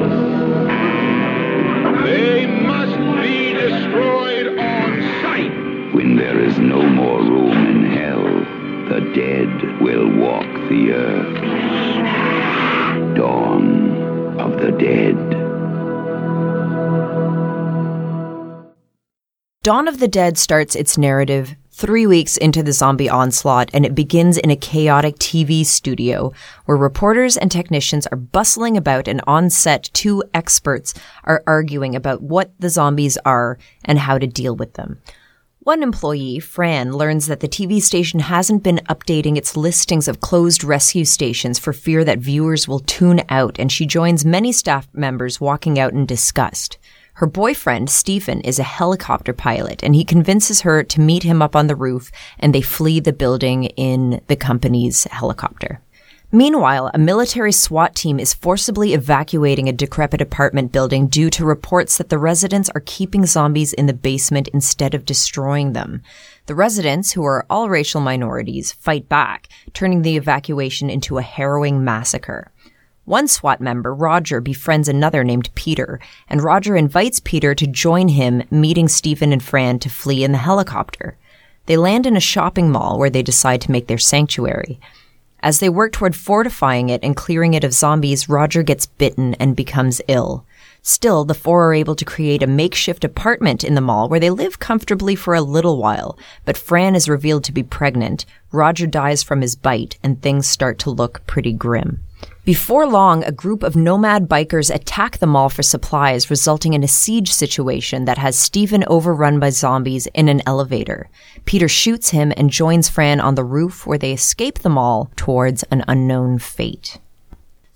They must be destroyed on sight. When there is no more room in hell, the dead will walk the earth. Dawn of the dead. Dawn of the Dead starts its narrative three weeks into the zombie onslaught, and it begins in a chaotic TV studio where reporters and technicians are bustling about, and on set, two experts are arguing about what the zombies are and how to deal with them. One employee, Fran, learns that the TV station hasn't been updating its listings of closed rescue stations for fear that viewers will tune out, and she joins many staff members walking out in disgust. Her boyfriend, Stephen, is a helicopter pilot, and he convinces her to meet him up on the roof, and they flee the building in the company's helicopter. Meanwhile, a military SWAT team is forcibly evacuating a decrepit apartment building due to reports that the residents are keeping zombies in the basement instead of destroying them. The residents, who are all racial minorities, fight back, turning the evacuation into a harrowing massacre. One SWAT member, Roger, befriends another named Peter, and Roger invites Peter to join him, meeting Stephen and Fran to flee in the helicopter. They land in a shopping mall where they decide to make their sanctuary. As they work toward fortifying it and clearing it of zombies, Roger gets bitten and becomes ill. Still, the four are able to create a makeshift apartment in the mall where they live comfortably for a little while. But Fran is revealed to be pregnant, Roger dies from his bite, and things start to look pretty grim. Before long, a group of nomad bikers attack the mall for supplies, resulting in a siege situation that has Stephen overrun by zombies in an elevator. Peter shoots him and joins Fran on the roof where they escape the mall towards an unknown fate.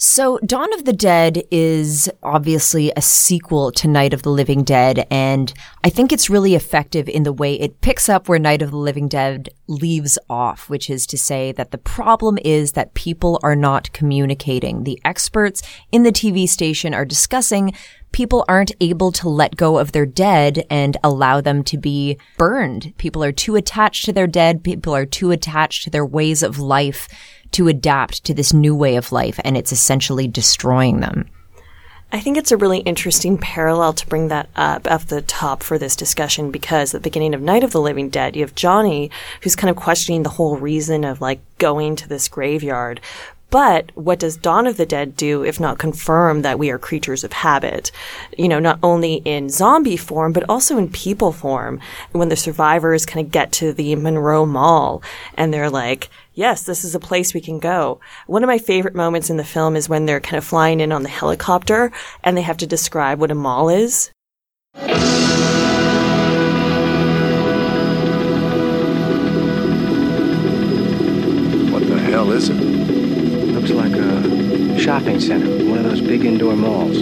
So, Dawn of the Dead is obviously a sequel to Night of the Living Dead, and I think it's really effective in the way it picks up where Night of the Living Dead leaves off, which is to say that the problem is that people are not communicating. The experts in the TV station are discussing people aren't able to let go of their dead and allow them to be burned. People are too attached to their dead. People are too attached to their ways of life to adapt to this new way of life, and it's essentially destroying them. I think it's a really interesting parallel to bring that up at the top for this discussion because at the beginning of Night of the Living Dead, you have Johnny who's kind of questioning the whole reason of like going to this graveyard. But what does Dawn of the Dead do if not confirm that we are creatures of habit? You know, not only in zombie form, but also in people form. When the survivors kind of get to the Monroe Mall and they're like, yes, this is a place we can go. One of my favorite moments in the film is when they're kind of flying in on the helicopter and they have to describe what a mall is. Shopping center, one of those big indoor malls.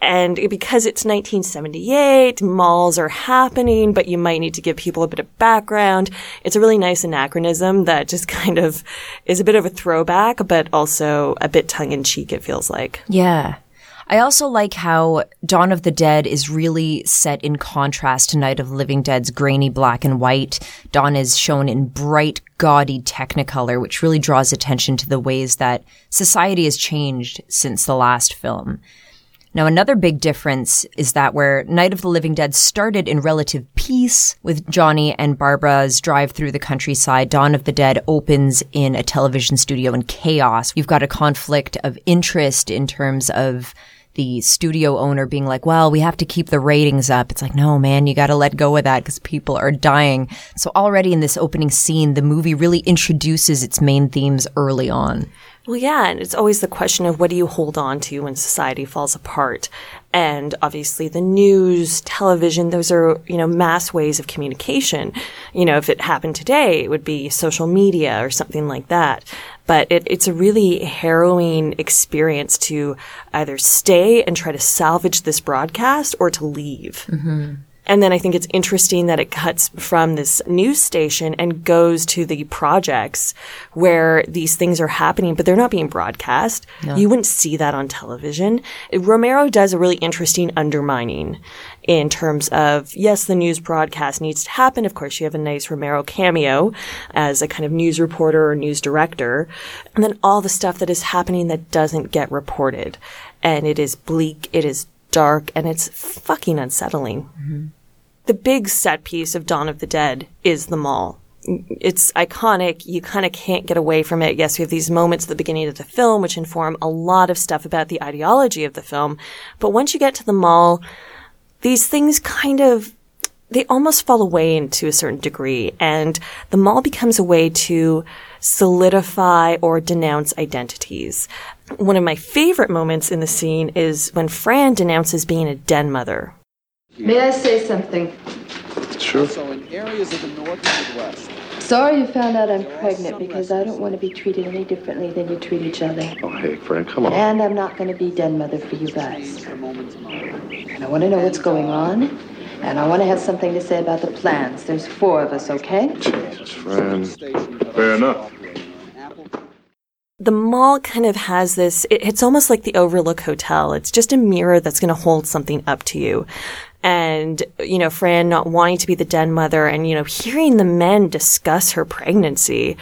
And because it's 1978, malls are happening, but you might need to give people a bit of background. It's a really nice anachronism that just *laughs* kind of is a bit of a throwback, but also a bit tongue in cheek, it feels like. Yeah. I also like how Dawn of the Dead is really set in contrast to Night of the Living Dead's grainy black and white. Dawn is shown in bright, gaudy technicolor, which really draws attention to the ways that society has changed since the last film. Now, another big difference is that where Night of the Living Dead started in relative peace with Johnny and Barbara's drive through the countryside, Dawn of the Dead opens in a television studio in chaos. You've got a conflict of interest in terms of the studio owner being like, well, we have to keep the ratings up. It's like, no, man, you got to let go of that because people are dying. So already in this opening scene, the movie really introduces its main themes early on. Well, yeah, and it's always the question of what do you hold on to when society falls apart? And obviously the news, television, those are, you know, mass ways of communication. You know, if it happened today, it would be social media or something like that. But it, it's a really harrowing experience to either stay and try to salvage this broadcast or to leave. Mm-hmm. And then I think it's interesting that it cuts from this news station and goes to the projects where these things are happening, but they're not being broadcast. No. You wouldn't see that on television. Romero does a really interesting undermining in terms of, yes, the news broadcast needs to happen. Of course, you have a nice Romero cameo as a kind of news reporter or news director. And then all the stuff that is happening that doesn't get reported. And it is bleak, it is dark, and it's fucking unsettling. The big set piece of Dawn of the Dead is the mall. It's iconic. You kind of can't get away from it. Yes, we have these moments at the beginning of the film, which inform a lot of stuff about the ideology of the film. But once you get to the mall, these things kind of they almost fall away into a certain degree and the mall becomes a way to solidify or denounce identities. One of my favorite moments in the scene is when Fran denounces being a den mother. May I say something? Sure. So in areas of the north and midwest. Sorry you found out I'm pregnant because I don't want to be treated any differently than you treat each other. Oh, hey, Fran, come on. And I'm not going to be den mother for you guys. And I want to know what's going on. And I want to have something to say about the plans. There's four of us, okay? Jesus, Fran. Fair enough. The mall kind of has this, it, it's almost like the Overlook Hotel. It's just a mirror that's going to hold something up to you. And, you know, Fran not wanting to be the den mother and, you know, hearing the men discuss her pregnancy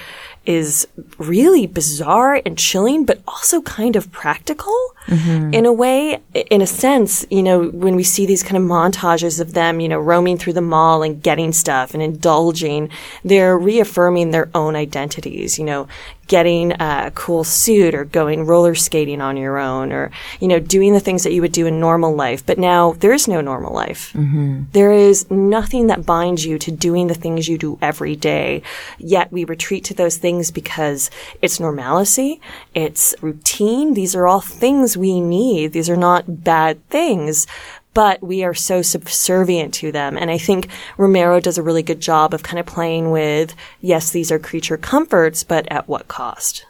is really bizarre and chilling, but also kind of practical mm-hmm. in a way. In a sense, you know, when we see these kind of montages of them, you know, roaming through the mall and getting stuff and indulging, they're reaffirming their own identities, you know, getting a cool suit or going roller skating on your own or, you know, doing the things that you would do in normal life. But now there is no normal life. Mm-hmm. There is nothing that binds you to doing the things you do every day. Yet we retreat to those things because it's normalcy, it's routine. These are all things we need. These are not bad things. But we are so subservient to them. And I think Romero does a really good job of kind of playing with, yes, these are creature comforts, but at what cost?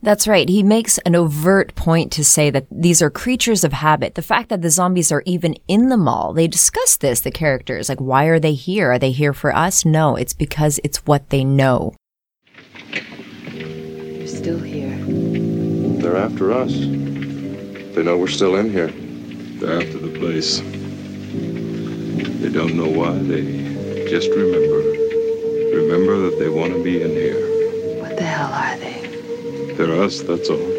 That's right. He makes an overt point to say that these are creatures of habit. The fact that the zombies are even in the mall, they discuss this, the characters. Like, why are they here? Are they here for us? No, it's because it's what they know. You're still here. They're after us. They know we're still in here. They're after the place. They don't know why. They just remember. Remember that they want to be in here. What the hell are they? They're us, that's all.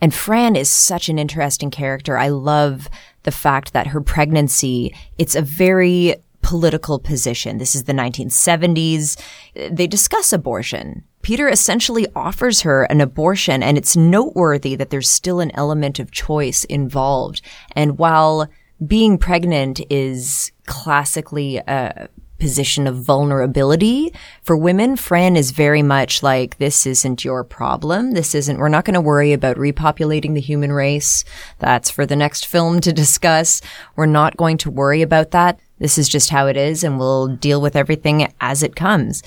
And Fran is such an interesting character. I love the fact that her pregnancy, it's a very political position. This is the 1970s. They discuss abortion. Peter essentially offers her an abortion and it's noteworthy that there's still an element of choice involved. And while being pregnant is classically a position of vulnerability for women, Fran is very much like, this isn't your problem. This isn't, we're not going to worry about repopulating the human race. That's for the next film to *laughs* discuss. We're not going to worry about that. This is just how it is and we'll deal with everything as it comes.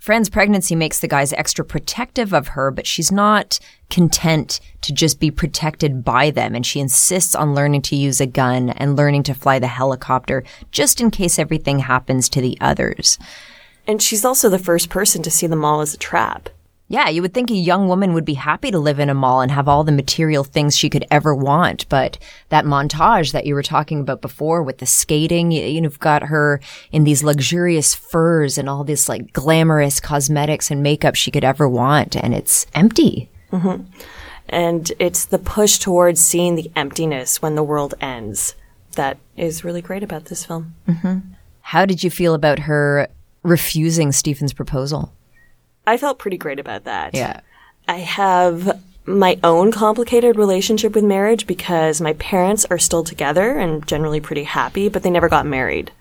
Fran's pregnancy makes the guys extra protective of her, but she's not content to just be protected by them. And she insists on learning to use a gun and learning to fly the helicopter just in case everything happens to the others. And she's also the first person to see the mall as a trap. Yeah, you would think a young woman would be happy to live in a mall and have all the material things she could ever want. But that montage that you were talking about before with the skating, you, you've got her in these luxurious furs and all this like glamorous cosmetics and makeup she could ever want. And it's empty. hmm And it's the push towards seeing the emptiness when the world ends that is really great about this film. hmm How did you feel about her refusing Stephen's proposal? I felt pretty great about that. Yeah. I have my own complicated relationship with marriage because my parents are still together and generally pretty happy, but they never got married.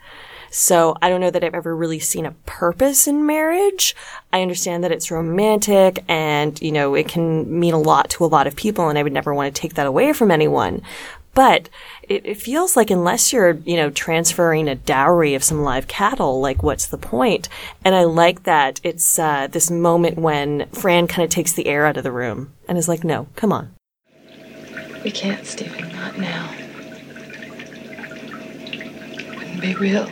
So I don't know that I've ever really seen a purpose in marriage. I understand that it's romantic and, you know, it can mean a lot to a lot of people and I would never want to take that away from anyone. But it, it feels like unless you're, you know, transferring a dowry of some live cattle, like what's the point? And I like that it's uh, this moment when Fran kind of takes the air out of the room and is like, no, come on. We can't, Stephen. Not now. can be real.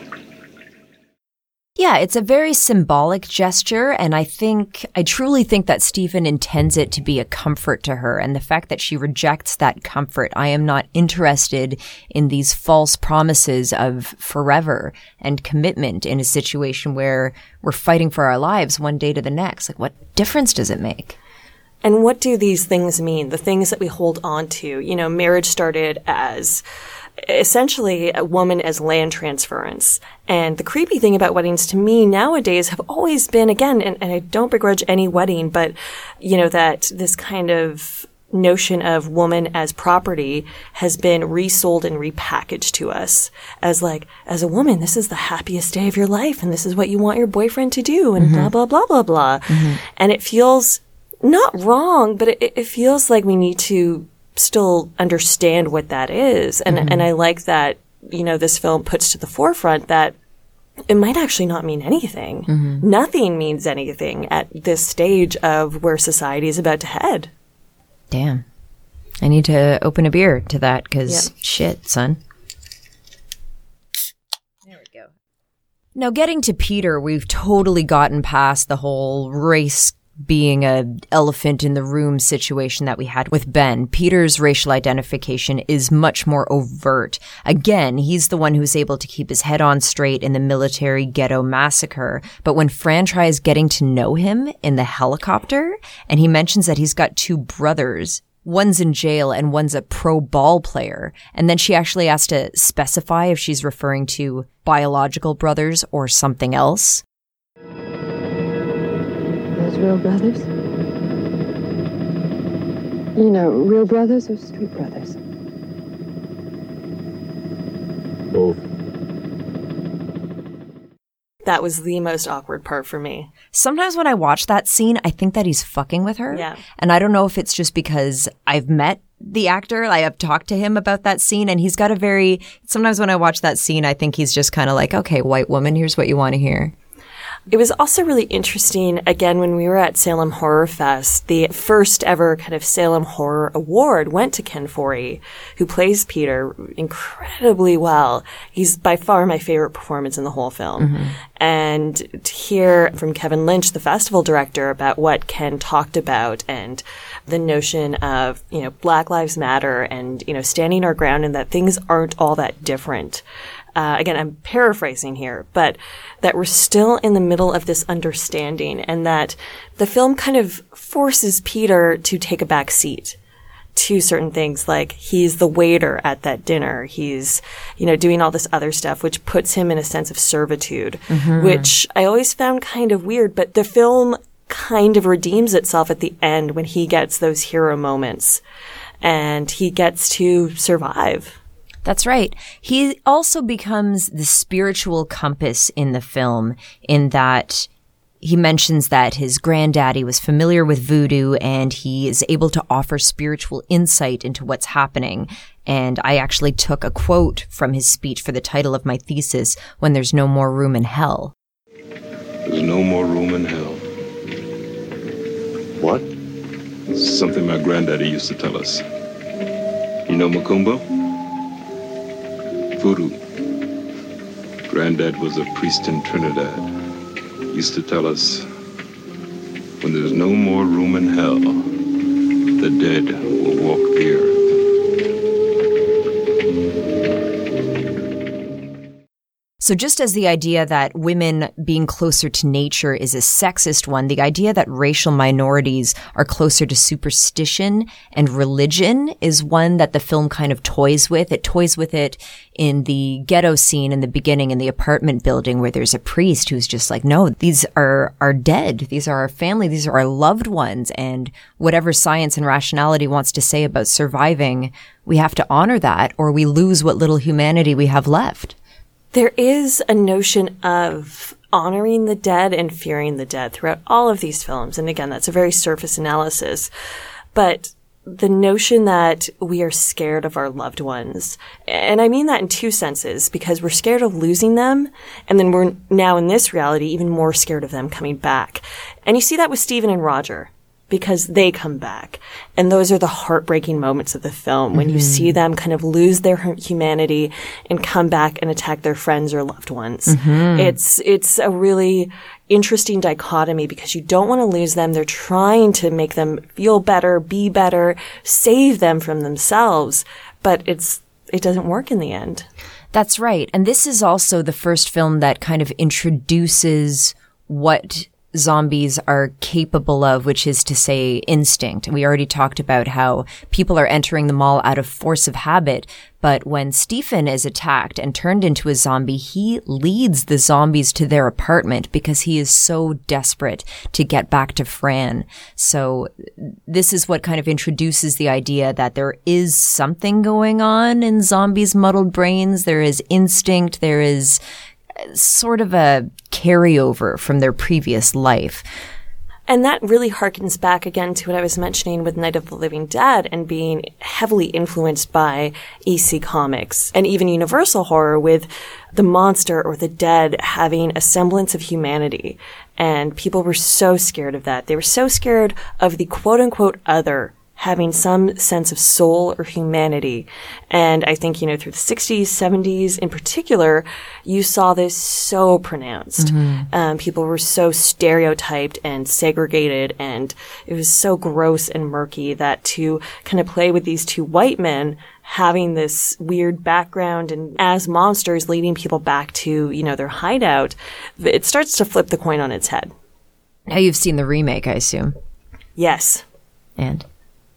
Yeah, it's a very symbolic gesture, and I think, I truly think that Stephen intends it to be a comfort to her, and the fact that she rejects that comfort, I am not interested in these false promises of forever and commitment in a situation where we're fighting for our lives one day to the next. Like, what difference does it make? And what do these things mean? The things that we hold on to. You know, marriage started as essentially a woman as land transference. And the creepy thing about weddings to me nowadays have always been, again, and, and I don't begrudge any wedding, but, you know, that this kind of notion of woman as property has been resold and repackaged to us as like, as a woman, this is the happiest day of your life and this is what you want your boyfriend to do and mm-hmm. blah, blah, blah, blah, blah. Mm-hmm. And it feels not wrong, but it, it feels like we need to still understand what that is. And, Mm-hmm. and I like that, you know, this film puts to the forefront that it might actually not mean anything. Mhm. Nothing means anything at this stage of where society is about to head. Damn. I need to open a beer to that because Yeah. shit, son. There we go. Now, getting to Peter, we've totally gotten past the whole race being a elephant in the room situation that we had with Ben. Peter's racial identification is much more overt. Again, he's the one who's able to keep his head on straight in the military ghetto massacre. But when Fran tries getting to know him in the helicopter, and he mentions that he's got two brothers, one's in jail and one's a pro ball player. And then she actually has to specify if she's referring to biological brothers or something else. Those real brothers? You know, real brothers or street brothers? Both. That was the most awkward part for me. Sometimes when I watch that scene, I think that he's fucking with her. Yeah. And I don't know if it's just because I've met the actor, I have talked to him about that scene, and he's got a very, sometimes when I watch that scene, I think he's just kind of like, okay, white woman, here's what you want to hear. It was also really interesting, again, when we were at Salem Horror Fest, the first ever kind of Salem Horror Award went to Ken Foree, who plays Peter incredibly well. He's by far my favorite performance in the whole film. Mm-hmm. And to hear from Kevin Lynch, the festival director, about what Ken talked about and the notion of, you know, Black Lives Matter and, you know, standing our ground and that things aren't all that different uh, again, I'm paraphrasing here, but that we're still in the middle of this understanding and that the film kind of forces Peter to take a back seat to certain things like he's the waiter at that dinner. He's, you know, doing all this other stuff, which puts him in a sense of servitude, Mhm. which I always found kind of weird, but the film kind of redeems itself at the end when he gets those hero moments and he gets to survive. That's right. He also becomes the spiritual compass in the film in that he mentions that his granddaddy was familiar with voodoo and he is able to offer spiritual insight into what's happening. And I actually took a quote from his speech for the title of my thesis, When There's No More Room in Hell. There's no more room in hell. What? Something my granddaddy used to tell us. You know Macumba? Voodoo. Granddad was a priest in Trinidad. Used to tell us when there's no more room in hell, the dead will walk the So just as the idea that women being closer to nature is a sexist one, the idea that racial minorities are closer to superstition and religion is one that the film kind of toys with. It toys with it in the ghetto scene in the beginning in the apartment building where there's a priest who's just like, no, these are, are dead. These are our family. These are our loved ones. And whatever science and rationality wants to say about surviving, we have to honor that or we lose what little humanity we have left. There is a notion of honoring the dead and fearing the dead throughout all of these films. And again, that's a very surface analysis. But the notion that we are scared of our loved ones, and I mean that in two senses, because we're scared of losing them, and then we're now in this reality even more scared of them coming back. And you see that with Stephen and Roger because they come back. And those are the heartbreaking moments of the film when you Mhm. see them kind of lose their humanity and come back and attack their friends or loved ones. Mhm. It's, it's a really interesting dichotomy because you don't want to lose them. They're trying to make them feel better, be better, save them from themselves, but it's, it doesn't work in the end. That's right. And this is also the first film that kind of introduces what zombies are capable of, which is to say instinct. We already talked about how people are entering the mall out of force of habit, but when Stephen is attacked and turned into a zombie, he leads the zombies to their apartment because he is so desperate to get back to Fran. So this is what kind of introduces the idea that there is something going on in zombies' muddled brains. There is instinct. There is sort of a carryover from their previous life. And that really harkens back again to what I was mentioning with Night of the Living Dead and being heavily influenced by EC Comics and even Universal Horror with the monster or the dead having a semblance of humanity. And people were so scared of that. They were so scared of the quote unquote other having some sense of soul or humanity. And I think, you know, through the 60s, 70s in particular, you saw this so pronounced. Mhm. Um, people were so stereotyped and segregated, and it was so gross and murky that to kind of play with these two white men having this weird background and as monsters leading people back to, you know, their hideout, it starts to flip the coin on its head. Now you've seen the remake, I assume. Yes. And?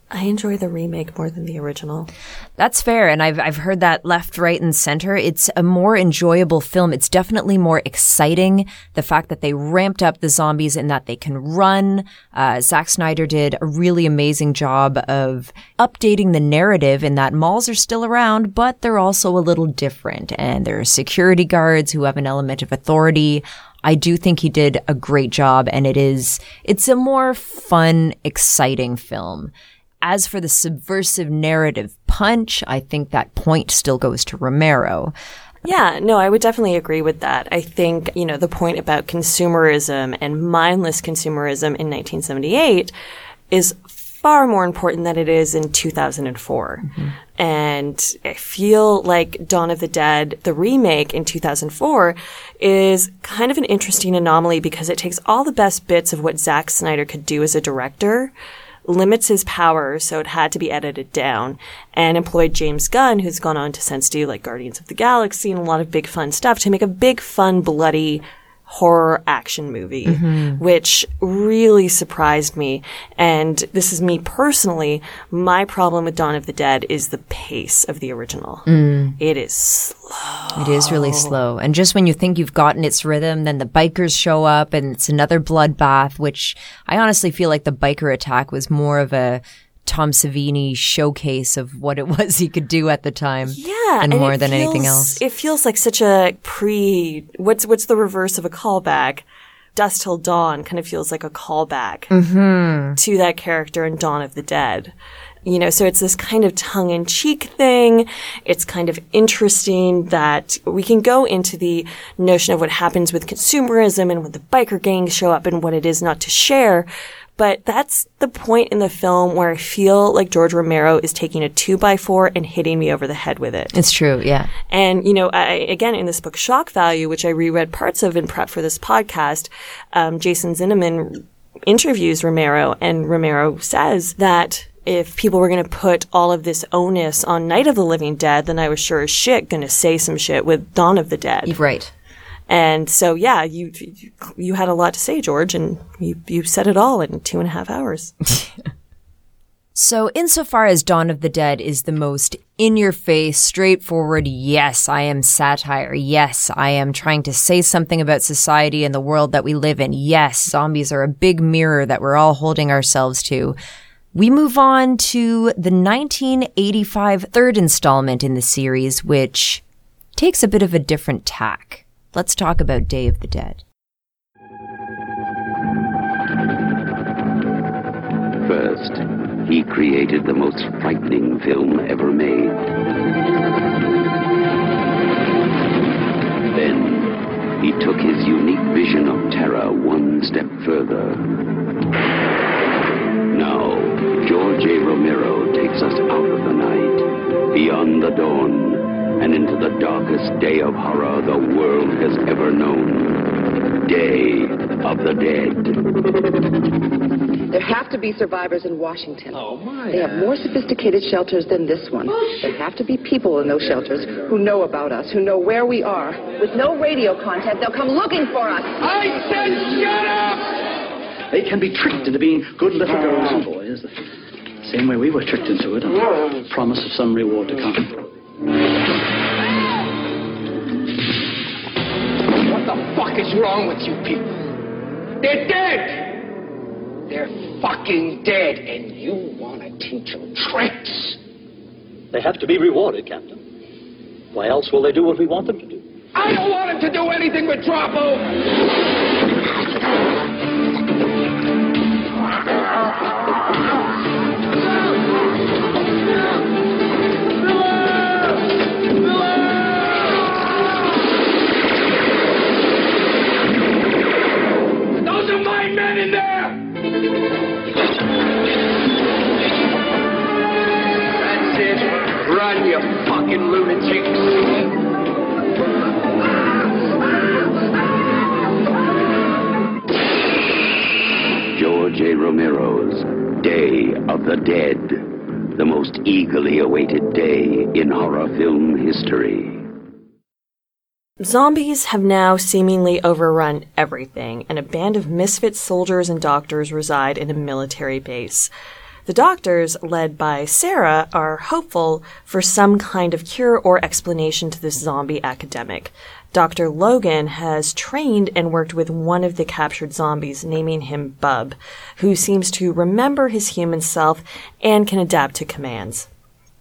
I enjoy the remake more than the original. That's fair, and I've I've heard that left, right, and center. It's a more enjoyable film. It's definitely more exciting. The fact that they ramped up the zombies and that they can run. Uh, Zack Snyder did a really amazing job of updating the narrative in that malls are still around, but they're also a little different, and there are security guards who have an element of authority. I do think he did a great job, and it is it's a more fun, exciting film. As for the subversive narrative punch, I think that point still goes to Romero. Yeah, no, I would definitely agree with that. I think, you know, the point about consumerism and mindless consumerism in 1978 is far more important than it is in 2004. Mm-hmm. And I feel like Dawn of the Dead, the remake in 2004, is kind of an interesting anomaly because it takes all the best bits of what Zack Snyder could do as a director limits his power, so it had to be edited down, and employed James Gunn, who's gone on to since do like Guardians of the Galaxy and a lot of big fun stuff, to make a big, fun, bloody horror action movie, Mhm. which really surprised me. And this is me personally. My problem with Dawn of the Dead is the pace of the original. Mm. It is slow. It is really slow. And just when you think you've gotten its rhythm, then the bikers show up and it's another bloodbath, which I honestly feel like the biker attack was more of a Tom Savini showcase of what it *laughs* was he could do at the time. Yeah, And, and more than anything else. It feels like such a pre. What's what's the reverse of a callback? Dusk Till Dawn kind of feels like a callback Mm-hmm. to that character in Dawn of the Dead. You know, so it's this kind of tongue in cheek thing. It's kind of interesting that we can go into the notion of what happens with consumerism and when the biker gangs show up and what it is not to share. But that's the point in the film where I feel like George Romero is taking a two by four and hitting me over the head with it. It's true, yeah. And, you know, I, again, in this book, Shock Value, which I reread parts of in prep for this podcast, um, Jason Zinoman interviews Romero and Romero says that if people were going to put all of this onus on Night of the Living Dead, then I was sure as shit going to say some shit with Dawn of the Dead. Right. And so, yeah, you, you, you had a lot to say, George, and you, you said it all in two and a half hours. *laughs* So, insofar as Dawn of the Dead is the most in your face, straightforward, yes, I am satire. Yes, I am trying to say something about society and the world that we live in. Yes, zombies are a big mirror that we're all holding ourselves to. We move on to the 1985 third installment in the series, which takes a bit of a different tack. Let's talk about Day of the Dead. First, he created the most frightening film ever made. Then, he took his unique vision of terror one step further. Now, George A. Romero takes us out of the night, beyond the dawn, and into the darkest day of horror the world has ever known. Day of the Dead. There have to be survivors in Washington. Oh, my. They have more sophisticated shelters than this one. Oh, there have to be people in those shelters who know about us, who know where we are. With no radio contact, they'll come looking for us. I said shut up! They can be tricked into being good little girls and boys. The same way we were tricked into it on the promise of some reward to come. What the fuck is wrong with you people? They're dead! They're fucking dead, and you want to teach them tricks? They have to be rewarded, Captain. Why else will they do what we want them to do? I don't want them to do anything with Drapo! Those it. You fucking lunatics. George A. Romero's Day of the Dead, the most eagerly awaited day in horror film history. Zombies have now seemingly overrun everything, and a band of misfit soldiers and doctors reside in a military base. The doctors, led by Sarah, are hopeful for some kind of cure or explanation to this zombie academic. Dr. Logan has trained and worked with one of the captured zombies, naming him Bub, who seems to remember his human self and can adapt to commands.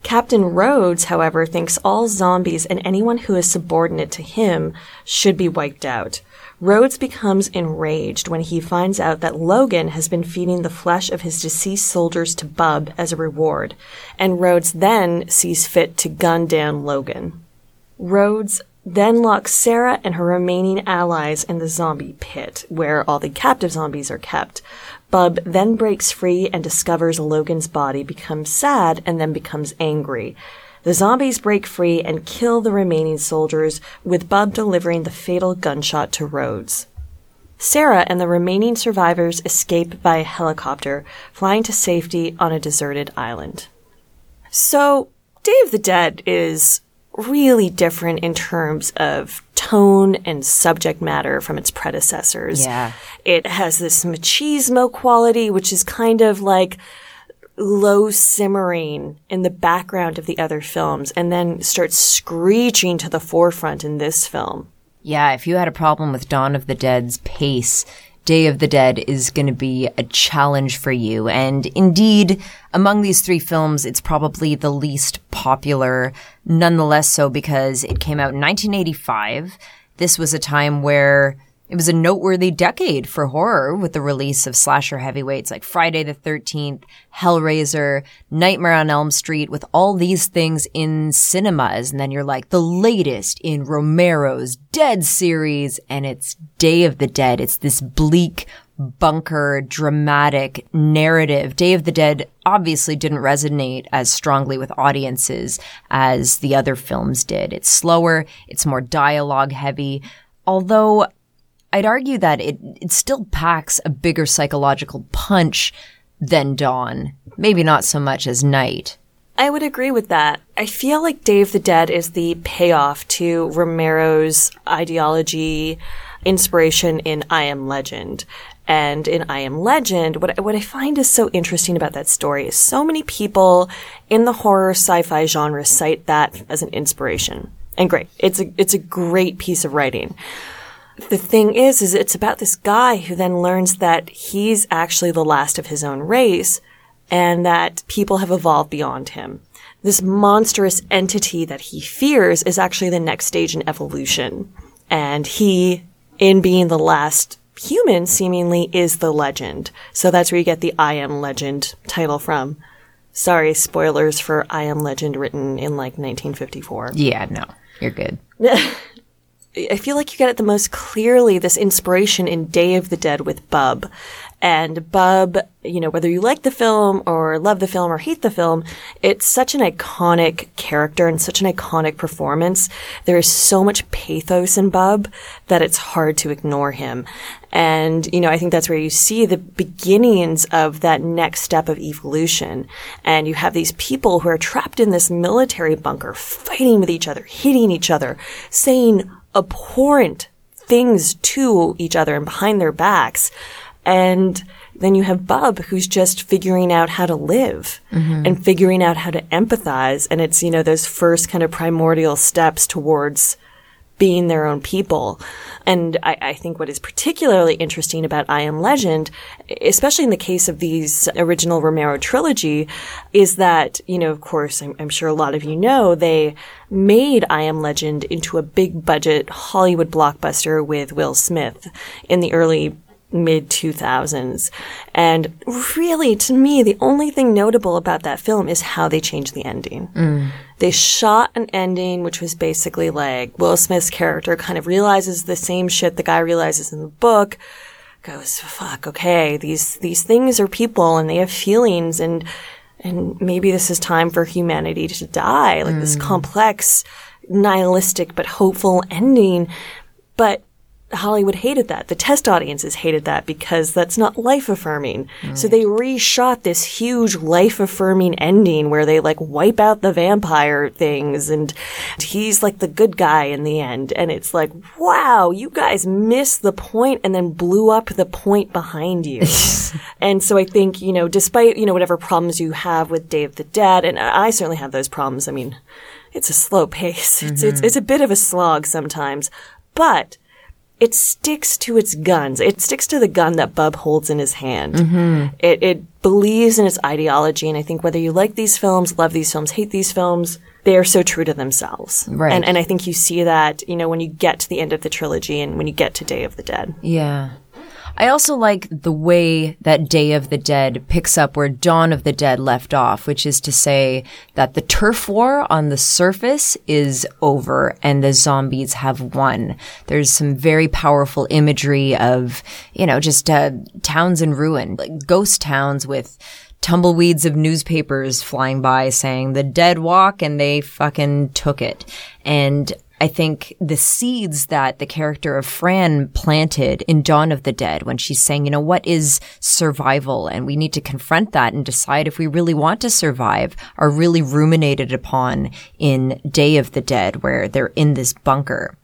Captain Rhodes, however, thinks all zombies and anyone who is subordinate to him should be wiped out. Rhodes becomes enraged when he finds out that Logan has been feeding the flesh of his deceased soldiers to Bub as a reward, and Rhodes then sees fit to gun down Logan. Rhodes then locks Sarah and her remaining allies in the zombie pit, where all the captive zombies are kept. Bub then breaks free and discovers Logan's body, becomes sad, and then becomes angry. The zombies break free and kill the remaining soldiers, with Bub delivering the fatal gunshot to Rhodes. Sarah and the remaining survivors escape by a helicopter, flying to safety on a deserted island. So, Day of the Dead is really different in terms of tone and subject matter from its predecessors. Yeah. It has this machismo quality, which is kind of like low simmering in the background of the other films and then starts screeching to the forefront in this film. Yeah, if you had a problem with Dawn of the Dead's pace, Day of the Dead is going to be a challenge for you. And indeed, among these three films, it's probably the least popular, nonetheless so because it came out in 1985. This was a time where it was a noteworthy decade for horror with the release of slasher heavyweights like Friday the 13th, Hellraiser, Nightmare on Elm Street, with all these things in cinemas. And then you're like, the latest in Romero's Dead series, and it's Day of the Dead. It's this bleak, bunker, dramatic narrative. Day of the Dead obviously didn't resonate as strongly with audiences as the other films did. It's slower, it's more dialogue heavy. Although I'd argue that it, it still packs a bigger psychological punch than Dawn. Maybe not so much as Night. I would agree with that. I feel like of the Dead is the payoff to Romero's ideology, inspiration in I Am Legend. And in I Am Legend, what, what I find is so interesting about that story is so many people in the horror sci-fi genre cite that as an inspiration. And great. It's a, it's a great piece of writing the thing is, is it's about this guy who then learns that he's actually the last of his own race and that people have evolved beyond him. This monstrous entity that he fears is actually the next stage in evolution. And he, in being the last human, seemingly is the legend. So that's where you get the I Am Legend title from. Sorry, spoilers for I Am Legend written in like 1954. Yeah, no, you're good. *laughs* I feel like you get it the most clearly this inspiration in Day of the Dead with Bub. And Bub, you know, whether you like the film or love the film or hate the film, it's such an iconic character and such an iconic performance. There is so much pathos in Bub that it's hard to ignore him. And, you know, I think that's where you see the beginnings of that next step of evolution. And you have these people who are trapped in this military bunker, fighting with each other, hitting each other, saying abhorrent things to each other and behind their backs. And then you have Bub who's just figuring out how to live Mhm. and figuring out how to empathize. And it's, you know, those first kind of primordial steps towards being their own people. And I, I think what is particularly interesting about I Am Legend, especially in the case of these original Romero trilogy, is that, you know, of course, I'm, I'm sure a lot of you know, they made I Am Legend into a big budget Hollywood blockbuster with Will Smith in the early mid 2000s. And really, to me, the only thing notable about that film is how they changed the ending. Mm. They shot an ending which was basically like Will Smith's character kind of realizes the same shit the guy realizes in the book, goes, fuck, okay, these, these things are people and they have feelings and, and maybe this is time for humanity to die. Like this complex, nihilistic but hopeful ending. But Hollywood hated that. The test audiences hated that because that's not life affirming. So they reshot this huge life affirming ending where they like wipe out the vampire things and he's like the good guy in the end. And it's like, wow, you guys missed the point and then blew up the point behind you. *laughs* and so I think, you know, despite, you know, whatever problems you have with Day of the Dead, and I certainly have those problems. I mean, it's a slow pace. It's, it's, Mhm. it's a bit of a slog sometimes, but it sticks to its guns. It sticks to the gun that Bub holds in his hand. Mhm. It, it believes in its ideology. And I think whether you like these films, love these films, hate these films, they are so true to themselves. Right. And, and I think you see that, you know, when you get to the end of the trilogy and when you get to Day of the Dead. Yeah. I also like the way that Day of the Dead picks up where Dawn of the Dead left off, which is to say that the turf war on the surface is over and the zombies have won. There's some very powerful imagery of, you know, just uh, towns in ruin, like ghost towns with tumbleweeds of newspapers flying by saying the dead walk and they fucking took it. And I think the seeds that the character of Fran planted in Dawn of the Dead when she's saying, you know, what is survival? And we need to confront that and decide if we really want to survive are really ruminated upon in Day of the Dead where they're in this bunker.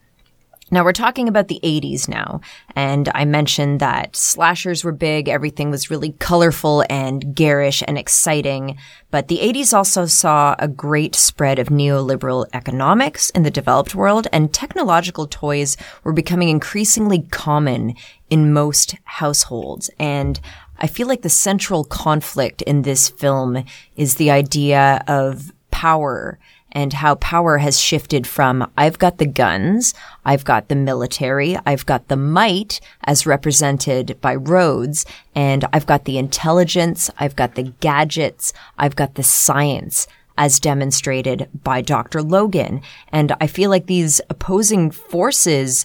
Now we're talking about the 80s now, and I mentioned that slashers were big, everything was really colorful and garish and exciting, but the 80s also saw a great spread of neoliberal economics in the developed world, and technological toys were becoming increasingly common in most households. And I feel like the central conflict in this film is the idea of power and how power has shifted from I've got the guns, I've got the military, I've got the might as represented by Rhodes, and I've got the intelligence, I've got the gadgets, I've got the science as demonstrated by Dr. Logan. And I feel like these opposing forces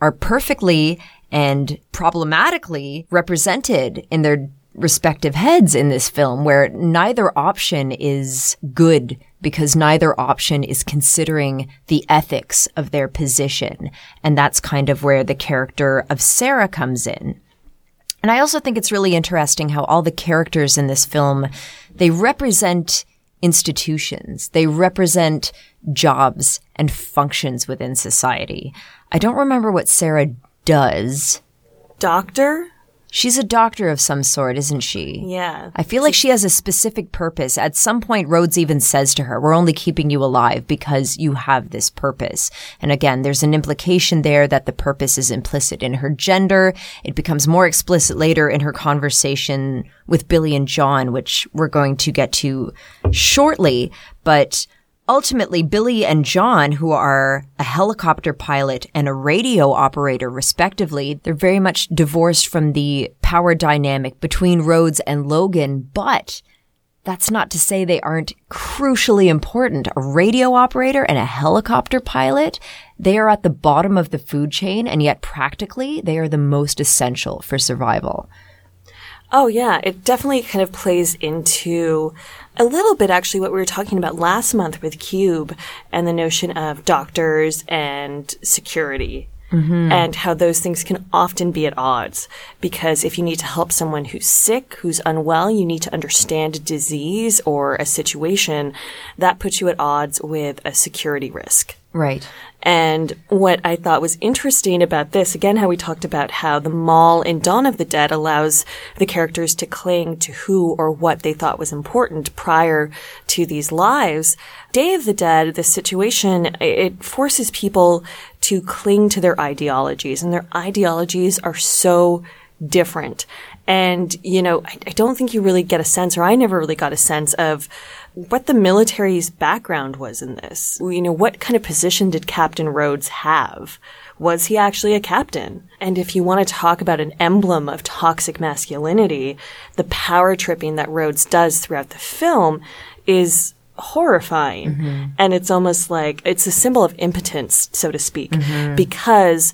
are perfectly and problematically represented in their respective heads in this film where neither option is good because neither option is considering the ethics of their position. And that's kind of where the character of Sarah comes in. And I also think it's really interesting how all the characters in this film, they represent institutions. They represent jobs and functions within society. I don't remember what Sarah does. Doctor? She's a doctor of some sort, isn't she? Yeah. I feel like she has a specific purpose. At some point, Rhodes even says to her, we're only keeping you alive because you have this purpose. And again, there's an implication there that the purpose is implicit in her gender. It becomes more explicit later in her conversation with Billy and John, which we're going to get to shortly. But Ultimately, Billy and John, who are a helicopter pilot and a radio operator, respectively, they're very much divorced from the power dynamic between Rhodes and Logan, but that's not to say they aren't crucially important. A radio operator and a helicopter pilot, they are at the bottom of the food chain, and yet practically they are the most essential for survival. Oh, yeah. It definitely kind of plays into a little bit actually what we were talking about last month with Cube and the notion of doctors and security. Mhm. And how those things can often be at odds. Because if you need to help someone who's sick, who's unwell, you need to understand a disease or a situation that puts you at odds with a security risk. Right. And what I thought was interesting about this, again, how we talked about how the mall in Dawn of the Dead allows the characters to cling to who or what they thought was important prior to these lives. Day of the Dead, the situation, it forces people to cling to their ideologies and their ideologies are so different. And, you know, I, I don't think you really get a sense, or I never really got a sense of what the military's background was in this. You know, what kind of position did Captain Rhodes have? Was he actually a captain? And if you want to talk about an emblem of toxic masculinity, the power tripping that Rhodes does throughout the film is horrifying. And it's almost like it's a symbol of impotence, so to speak, Mhm. because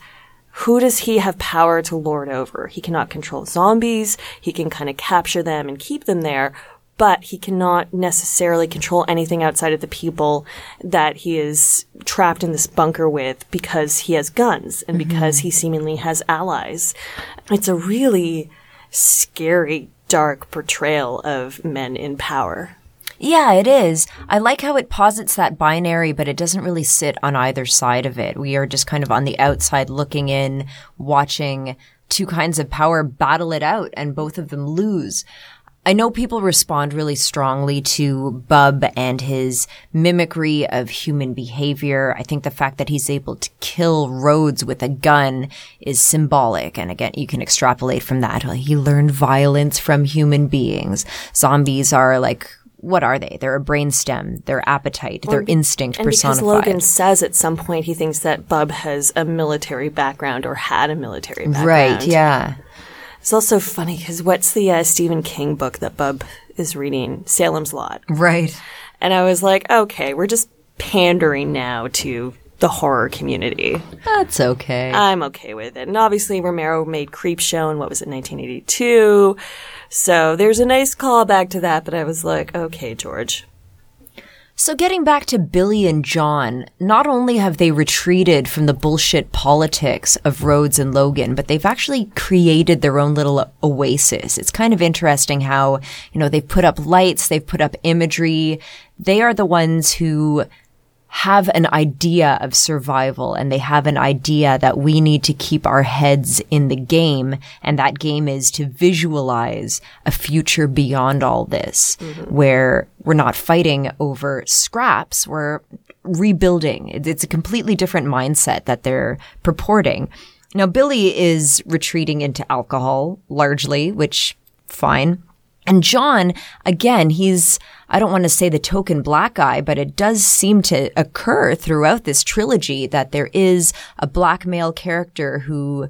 who does he have power to lord over? He cannot control zombies. He can kind of capture them and keep them there, but he cannot necessarily control anything outside of the people that he is trapped in this bunker with because he has guns and mm-hmm. because he seemingly has allies. It's a really scary, dark portrayal of men in power. Yeah, it is. I like how it posits that binary, but it doesn't really sit on either side of it. We are just kind of on the outside looking in, watching two kinds of power battle it out, and both of them lose. I know people respond really strongly to Bub and his mimicry of human behavior. I think the fact that he's able to kill Rhodes with a gun is symbolic. And again, you can extrapolate from that. He learned violence from human beings. Zombies are like, what are they? They're a brainstem, their appetite, their be- instinct and because. Logan says at some point he thinks that Bub has a military background or had a military background. Right, yeah. It's also funny because what's the uh, Stephen King book that Bub is reading? Salem's Lot. Right. And I was like, okay, we're just pandering now to the horror community. That's okay. I'm okay with it. And obviously Romero made Creepshow in what was it, 1982. So there's a nice callback to that, but I was like, okay, George. So getting back to Billy and John, not only have they retreated from the bullshit politics of Rhodes and Logan, but they've actually created their own little oasis. It's kind of interesting how, you know, they've put up lights, they've put up imagery. They are the ones who have an idea of survival and they have an idea that we need to keep our heads in the game. And that game is to visualize a future beyond all this mm-hmm. where we're not fighting over scraps. We're rebuilding. It's a completely different mindset that they're purporting. Now, Billy is retreating into alcohol largely, which fine. And John, again, he's, I don't want to say the token black guy, but it does seem to occur throughout this trilogy that there is a black male character who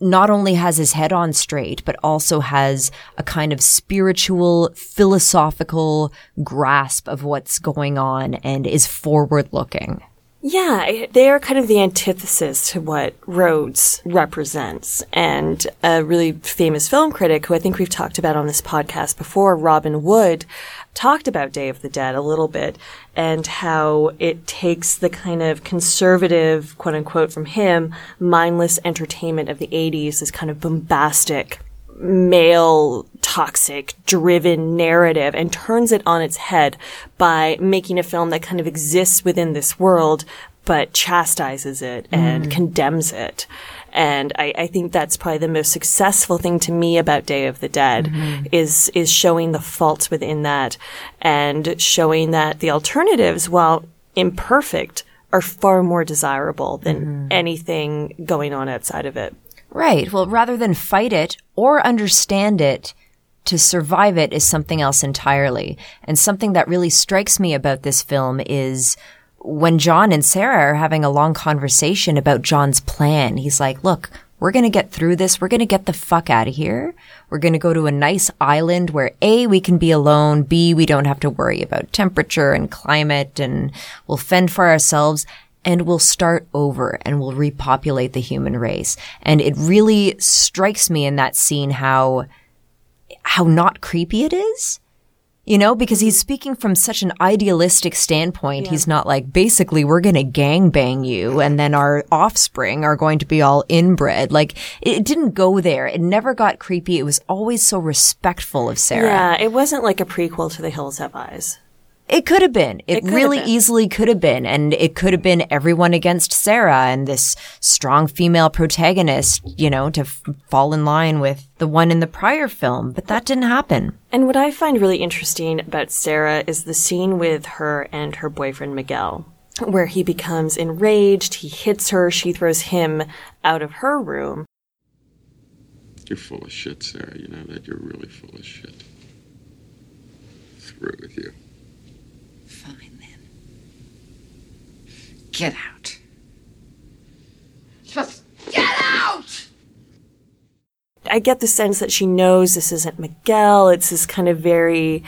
not only has his head on straight, but also has a kind of spiritual, philosophical grasp of what's going on and is forward looking. Yeah, they are kind of the antithesis to what Rhodes represents. And a really famous film critic who I think we've talked about on this podcast before, Robin Wood, talked about Day of the Dead a little bit and how it takes the kind of conservative, quote unquote, from him, mindless entertainment of the 80s, this kind of bombastic male toxic driven narrative and turns it on its head by making a film that kind of exists within this world but chastises it and Mm. condemns it. And I, I think that's probably the most successful thing to me about Day of the Dead Mhm. is is showing the faults within that and showing that the alternatives, while imperfect, are far more desirable than anything going on outside of it. Right. Well, rather than fight it or understand it, to survive it is something else entirely. And something that really strikes me about this film is when John and Sarah are having a long conversation about John's plan. He's like, look, we're going to get through this. We're going to get the fuck out of here. We're going to go to a nice island where A, we can be alone. B, we don't have to worry about temperature and climate and we'll fend for ourselves and we'll start over and we'll repopulate the human race. And it really strikes me in that scene how how not creepy it is. You know, because he's speaking from such an idealistic standpoint. He's not like, basically, we're going to gangbang you and then our offspring are going to be all inbred. Like, it didn't go there. It never got creepy. It was always so respectful of Sarah. Yeah, it wasn't like a prequel to The Hills Have Eyes. It could have been. It, It really been. easily could have been. And it could have been everyone against Sarah and this strong female protagonist, you know, to f- fall in line with the one in the prior film. But that didn't happen. And what I find really interesting about Sarah is the scene with her and her boyfriend Miguel, where he becomes enraged, he hits her, she throws him out of her room. You're full of shit, Sarah. You know that? You're really full of shit. Through with you. Get out. Just get out! I get the sense that she knows this isn't Miguel. It's this kind of very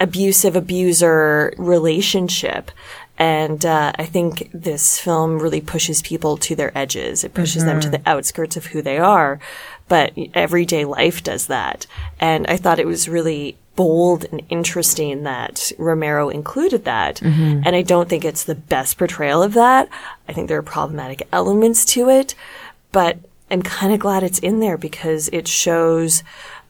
abusive abuser relationship. And uh, I think this film really pushes people to their edges. It pushes them to Mhm. the outskirts of who they are. But everyday life does that. And I thought it was really bold and interesting that Romero included that. Mhm. And I don't think it's the best portrayal of that. I think there are problematic elements to it, but I'm kind of glad it's in there because it shows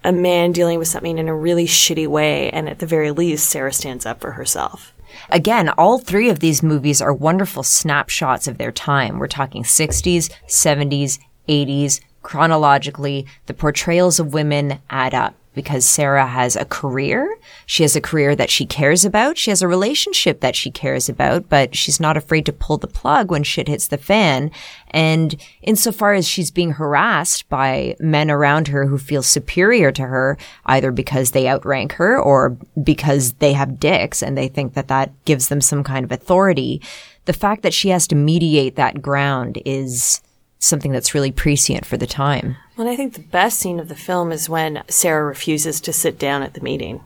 a man dealing with something in a really shitty way. And at the very least, Sarah stands up for herself. Again, all three of these movies are wonderful snapshots of their time. We're talking 60s, 70s, 80s. Chronologically, the portrayals of women add up because Sarah has a career. She has a career that she cares about. She has a relationship that she cares about, but she's not afraid to pull the plug when shit hits the fan. And insofar as she's being harassed by men around her who feel superior to her, either because they outrank her or because they have dicks and they think that that gives them some kind of authority, the fact that she has to mediate that ground is something that's really prescient for the time. Well, I think the best scene of the film is when Sarah refuses to sit down at the meeting.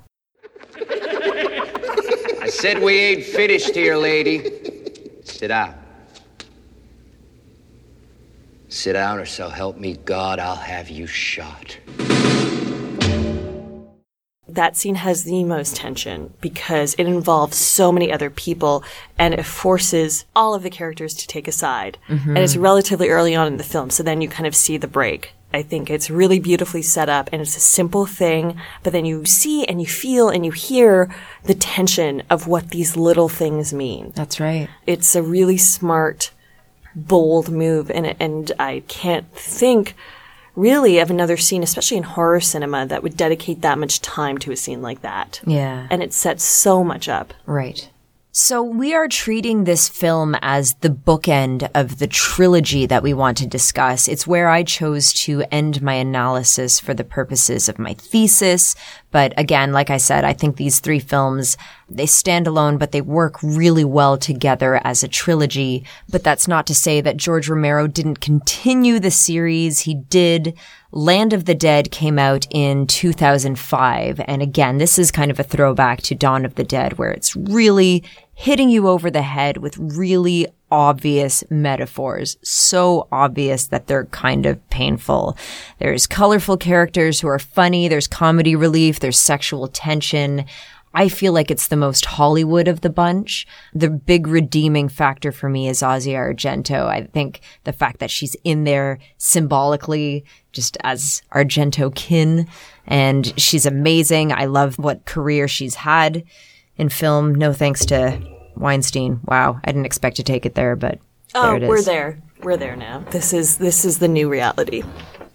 I said we ain't finished here, lady. Sit down. Sit down, or so help me God, I'll have you shot. That scene has the most tension because it involves so many other people and it forces all of the characters to take a side. Mhm. And it's relatively early on in the film, so then you kind of see the break. I think it's really beautifully set up and it's a simple thing, but then you see and you feel and you hear the tension of what these little things mean. That's right. It's a really smart, bold move and and I can't think really of another scene, especially in horror cinema, that would dedicate that much time to a scene like that. Yeah. And it sets so much up. Right. So we are treating this film as the bookend of the trilogy that we want to discuss. It's where I chose to end my analysis for the purposes of my thesis. But again, like I said, I think these three films, they stand alone, but they work really well together as a trilogy. But that's not to say that George Romero didn't continue the series. He did. Land of the Dead came out in 2005. And again, this is kind of a throwback to Dawn of the Dead, where it's really hitting you over the head with really obvious metaphors. So obvious that they're kind of painful. There's colorful characters who are funny. There's comedy relief. There's sexual tension. I feel like it's the most Hollywood of the bunch. The big redeeming factor for me is Asia Argento. I think the fact that she's in there symbolically just as Argento kin and she's amazing. I love what career she's had in film. No thanks to Weinstein. Wow. I didn't expect to take it there, but Oh, there it is. we're there. We're there now. This is this is the new reality.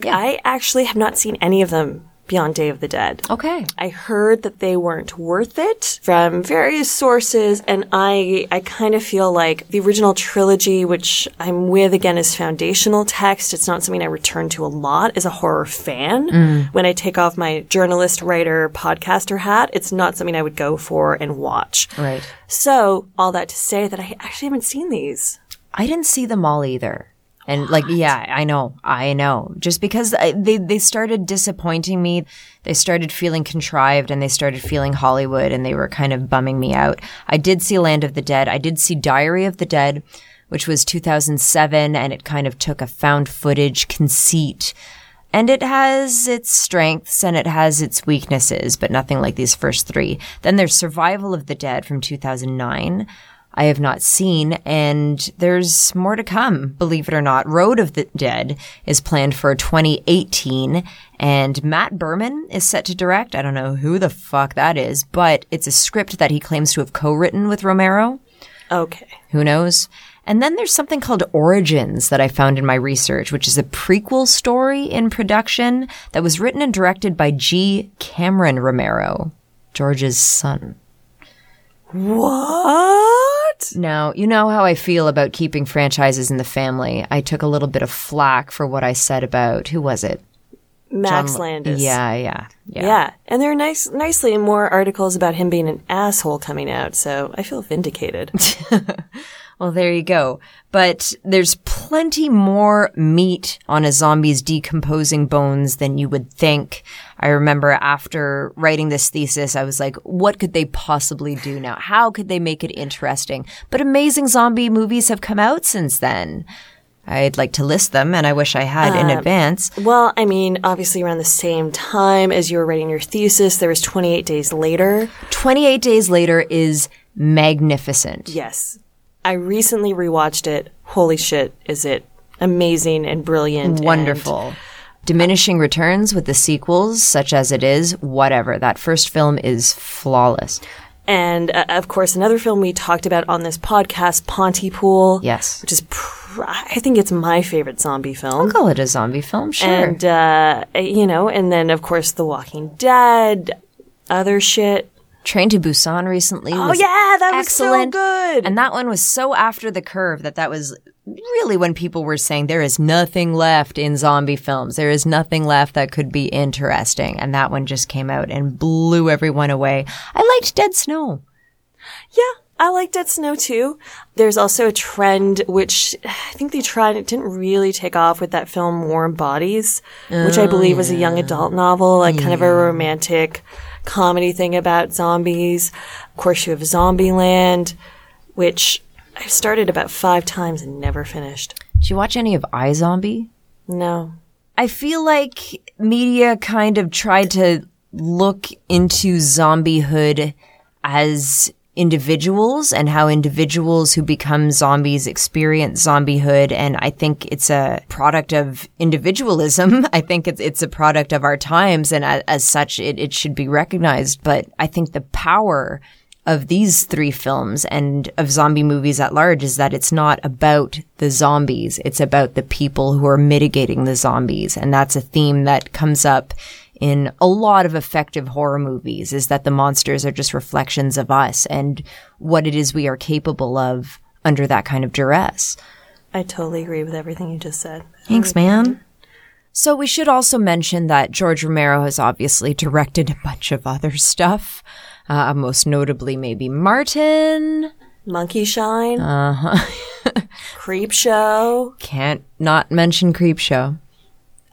Yeah. I actually have not seen any of them beyond Day of the Dead. Okay. I heard that they weren't worth it from various sources, and I I kind of feel like the original trilogy, which I'm with again is foundational text, it's not something I return to a lot as a horror fan. Mm. When I take off my journalist, writer, podcaster hat, it's not something I would go for and watch. Right. So, all that to say that I actually haven't seen these. I didn't see them all either. And like, yeah, I know, I know. Just because I, they they started disappointing me, they started feeling contrived, and they started feeling Hollywood, and they were kind of bumming me out. I did see Land of the Dead. I did see Diary of the Dead, which was 2007, and it kind of took a found footage conceit And it has its strengths and it has its weaknesses, but nothing like these first three. Then there's Survival of the Dead from 2009. I have not seen, and there's more to come, believe it or not. Road of the Dead is planned for 2018, and Matt Birman is set to direct. I don't know who the fuck that is, but it's a script that he claims to have co-written with Romero. Okay. Who knows? And then there's something called Origins that I found in my research, which is a prequel story in production that was written and directed by G. Cameron Romero, George's son. What? Now, you know how I feel about keeping franchises in the family. I took a little bit of flack for what I said about, who was it? Max John- Landis. Yeah, yeah, yeah. Yeah. And there are nice, nicely more articles about him being an asshole coming out, so I feel vindicated. *laughs* Well, there you go. But there's plenty more meat on a zombie's decomposing bones than you would think. I remember after writing this thesis, I was like, what could they possibly do now? How could they make it interesting? But amazing zombie movies have come out since then. I'd like to list them, and I wish I had in Um, advance. Well, I mean, obviously around the same time as you were writing your thesis, there was 28 Days Later. 28 Days Later is magnificent. Yes. I recently rewatched it. Holy shit, is it amazing and brilliant. and- Wonderful. Diminishing returns with the sequels, such as it is, whatever. That first film is flawless. And uh, of course, another film we talked about on this podcast, Pontypool. Yes. Which is, pr- I think it's my favorite zombie film. I'll call it a zombie film, sure. And, uh, you know, and then of course, The Walking Dead, other shit. Train to Busan recently Oh, yeah, that was so excellent. good. And that one was so after the curve that that was really when people were saying there is nothing left in zombie films. There is nothing left that could be interesting. And that one just came out and blew everyone away. I liked Dead Snow. Yeah, I like Dead Snow too. There's also a trend which I think they tried, it didn't really take off with that film Warm Bodies, which I Oh, believe was a young oh, adult novel, like kind of a romantic comedy thing about zombies. Of course, you have Zombieland, which I've started about five times and never finished. Did you watch any of iZombie? No. I feel like media kind of tried to look into zombiehood as individuals and how individuals who become zombies experience zombiehood. And I think it's a product of individualism. *laughs* I think it's, it's a product of our times. And as, as such, it, it should be recognized. But I think the power of these three films and of zombie movies at large is that it's not about the zombies. It's about the people who are mitigating the zombies. And that's a theme that comes up in a lot of effective horror movies is that the monsters are just reflections of us and what it is we are capable of under that kind of duress. I totally agree with everything you just said. Thanks, man. So we should also mention that George Romero has obviously directed a bunch of other stuff. Uh, most notably, maybe Martin. Monkey Shine. Uh huh. *laughs* Creepshow. Can't not mention Creepshow.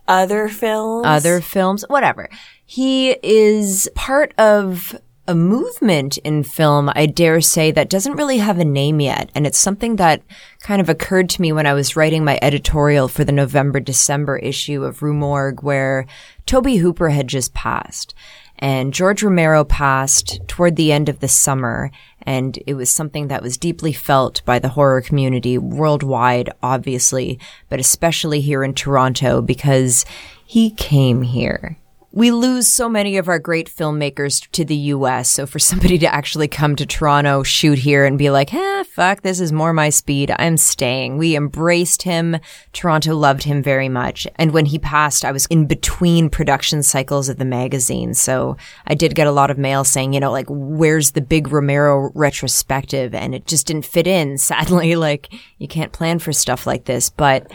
Other films. Other films, whatever. He is part of a movement in film, I dare say, that doesn't really have a name yet. And it's something that kind of occurred to me when I was writing my editorial for the November December issue of Rue Morgue, where Tobe Hooper had just passed. And George Romero passed toward the end of the summer. And it was something that was deeply felt by the horror community worldwide, obviously, but especially here in Toronto because he came here. We lose so many of our great filmmakers to the US. So for somebody to actually come to Toronto, shoot here and be like, eh, fuck, this is more my speed. I'm staying. We embraced him. Toronto loved him very much. And when he passed, I was in between production cycles of the magazine. So I did get a lot of mail saying, you know, like, where's the big Romero retrospective? And it just didn't fit in. Sadly, *laughs* like, you can't plan for stuff like this, but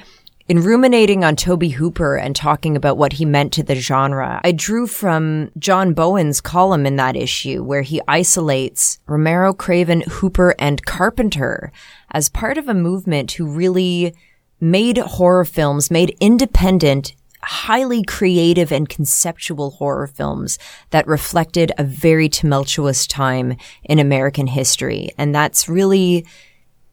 in ruminating on Tobe Hooper and talking about what he meant to the genre, I drew from John Bowen's column in that issue where he isolates Romero, Craven, Hooper, and Carpenter as part of a movement who really made horror films, made independent, highly creative and conceptual horror films that reflected a very tumultuous time in American history. And that's really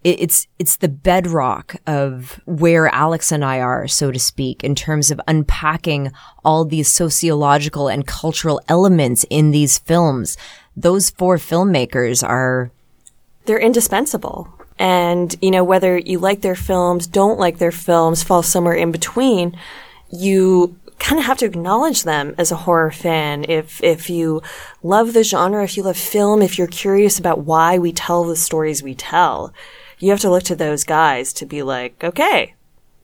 it's it's the bedrock of where Alex and I are, so to speak, in terms of unpacking all these sociological and cultural elements in these films. Those four filmmakers are they're indispensable. And, you know, whether you like their films, don't like their films, fall somewhere in between, you kind of have to acknowledge them as a horror fan. If, if you love the genre, if you love film, if you're curious about why we tell the stories we tell, you have to look to those guys to be like, okay,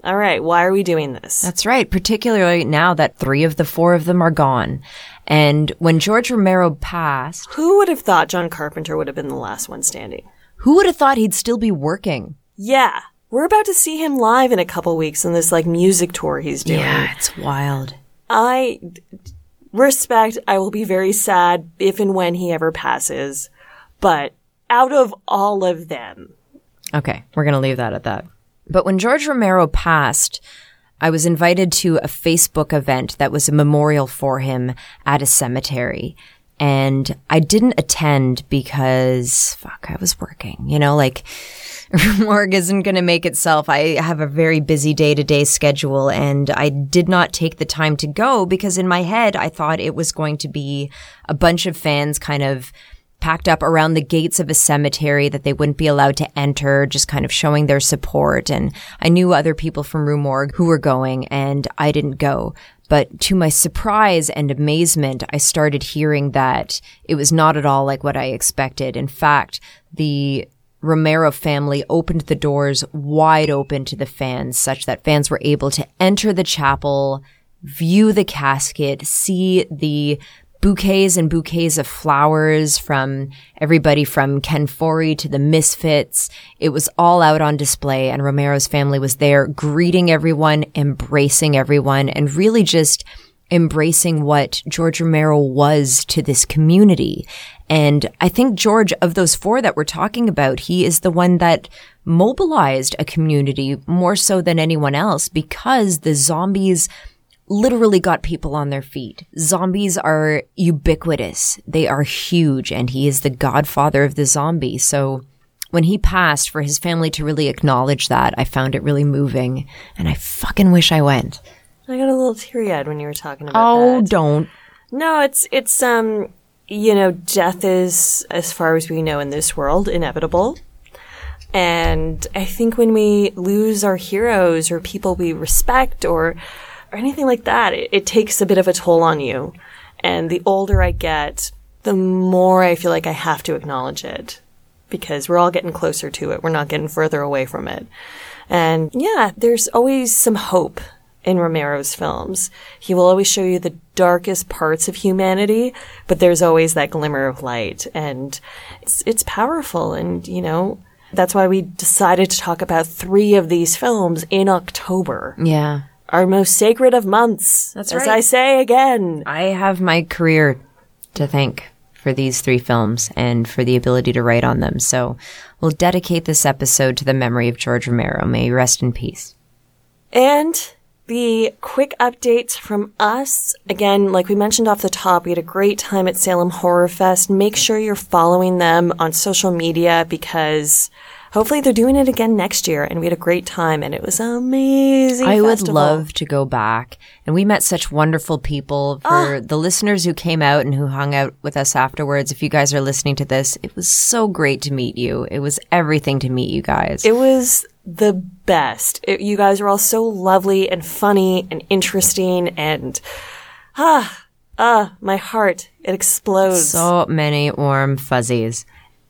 all right, why are we doing this? That's right, particularly now that three of the four of them are gone. And when George Romero passed, Who would have thought John Carpenter would have been the last one standing? who would have thought he'd still be working? Yeah. We're about to see him live in a couple weeks on this like music tour he's doing. Yeah, it's wild. I respect, I will be very sad if and when he ever passes. But out of all of them, Okay, we're going to leave that at that. But when George Romero passed, I was invited to a Facebook event that was a memorial for him at a cemetery. And I didn't attend because, fuck, I was working, you know, like, *laughs* morgue isn't going to make itself. I have a very busy day to day schedule and I did not take the time to go because in my head, I thought it was going to be a bunch of fans kind of packed up around the gates of a cemetery that they wouldn't be allowed to enter, just kind of showing their support. And I knew other people from Rue Morgue who were going and I didn't go. But to my surprise and amazement, I started hearing that it was not at all like what I expected. In fact, the Romero family opened the doors wide open to the fans such that fans were able to enter the chapel, view the casket, see the bouquets and bouquets of flowers from everybody from Ken Foree to the Misfits. It was all out on display and Romero's family was there greeting everyone, embracing everyone and really just embracing what George Romero was to this community. And I think George, of those four that we're talking about, he is the one that mobilized a community more so than anyone else because the zombies literally got people on their feet. Zombies are ubiquitous. They are huge and he is the godfather of the zombie. So when he passed for his family to really acknowledge that, I found it really moving and I fucking wish I went. I got a little teary eyed when you were talking about that. Oh, that. don't. No, it's it's um you know, death is as far as we know in this world inevitable. And I think when we lose our heroes or people we respect or or anything like that, it, it takes a bit of a toll on you. And the older I get, the more I feel like I have to acknowledge it because we're all getting closer to it. We're not getting further away from it. And yeah, there's always some hope in Romero's films. He will always show you the darkest parts of humanity, but there's always that glimmer of light and it's, it's powerful. And, you know, that's why we decided to talk about three of these films in October. Yeah. Our most sacred of months. That's as right. I say again. I have my career to thank for these three films and for the ability to write on them. So we'll dedicate this episode to the memory of George Romero. May he rest in peace. And the quick updates from us. Again, like we mentioned off the top, we had a great time at Salem Horror Fest. Make sure you're following them on social media because hopefully they're doing it again next year. And we had a great time and it was amazing. I would love to go back. And we met such wonderful people. For the listeners who came out and who hung out with us afterwards, if you guys are listening to this, it was so great to meet you. It was everything to meet you guys. It was the best. It, you guys are all so lovely and funny and interesting and ah, ah, my heart, it explodes. so many warm fuzzies.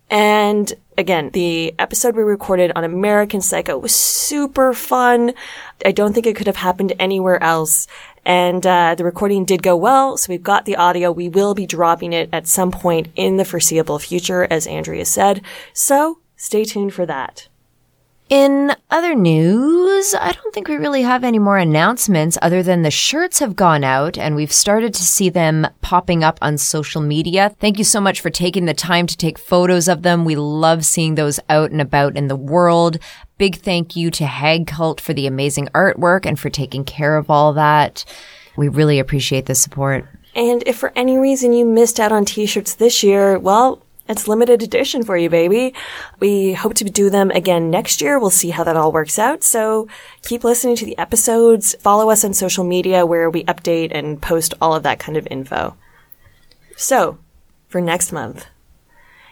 And again, the episode we recorded on American Psycho was super fun. I don't think it could have happened anywhere else. And uh, the recording did go well, so we've got the audio. We will be dropping it at some point in the foreseeable future, as Andrea said. So stay tuned for that. In other news, I don't think we really have any more announcements other than the shirts have gone out and we've started to see them popping up on social media. Thank you so much for taking the time to take photos of them. We love seeing those out and about in the world. Big thank you to Hag Cult for the amazing artwork and for taking care of all that. We really appreciate the support. And if for any reason you missed out on t-shirts this year, well, It's limited edition for you, baby. We hope to do them again next year. We'll see how that all works out. So keep listening to the episodes. Follow us on social media where we update and post all of that kind of info. So for next month,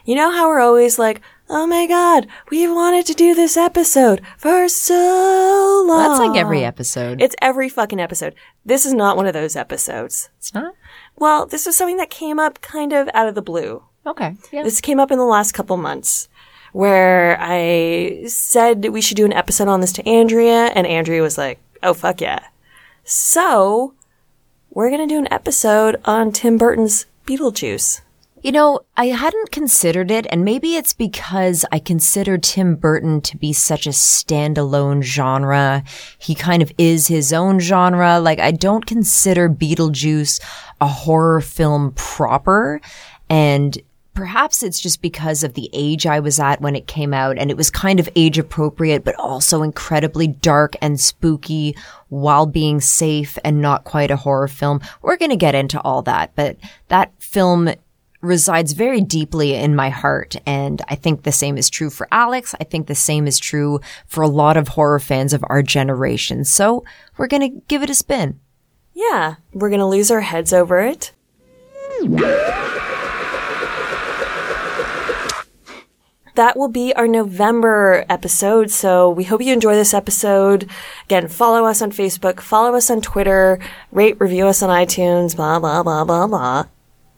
you know how we're always like, oh my god, we've wanted to do this episode for so long. That's like every episode. It's every fucking episode. This is not one of those episodes. It's not? Well, this was something that came up kind of out of the blue. Okay. Yeah. This came up in the last couple months where I said we should do an episode on this to Andrea, and Andrea was like, oh, fuck yeah. So, we're going to do an episode on Tim Burton's Beetlejuice. You know, I hadn't considered it, and maybe it's because I consider Tim Burton to be such a standalone genre. He kind of is his own genre. Like, I don't consider Beetlejuice a horror film proper. And perhaps it's just because of the age I was at when it came out, and it was kind of age appropriate, but also incredibly dark and spooky while being safe and not quite a horror film. We're going to get into all that, but that film resides very deeply in my heart. And I think the same is true for Alex. I think the same is true for a lot of horror fans of our generation. So we're going to give it a spin. Yeah, we're going to lose our heads over it. That will be our November episode. So we hope you enjoy this episode. Again, follow us on Facebook, follow us on Twitter, rate, review us on iTunes, blah, blah, blah, blah, blah.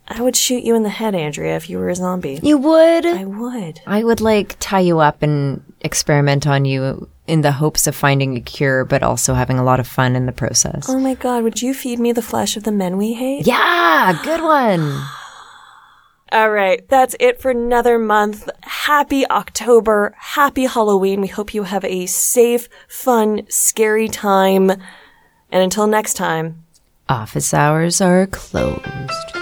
I would shoot you in the head, Andrea, if you were a zombie. You would? I would. I would like tie you up and experiment on you in the hopes of finding a cure, but also having a lot of fun in the process. Oh my god, would you feed me the flesh of the men we hate? Yeah, good one. *gasps* *gasps* *sighs* All right, that's it for another month. Happy October. Happy Halloween. We hope you have a safe, fun, scary time. And until next time, office hours are closed.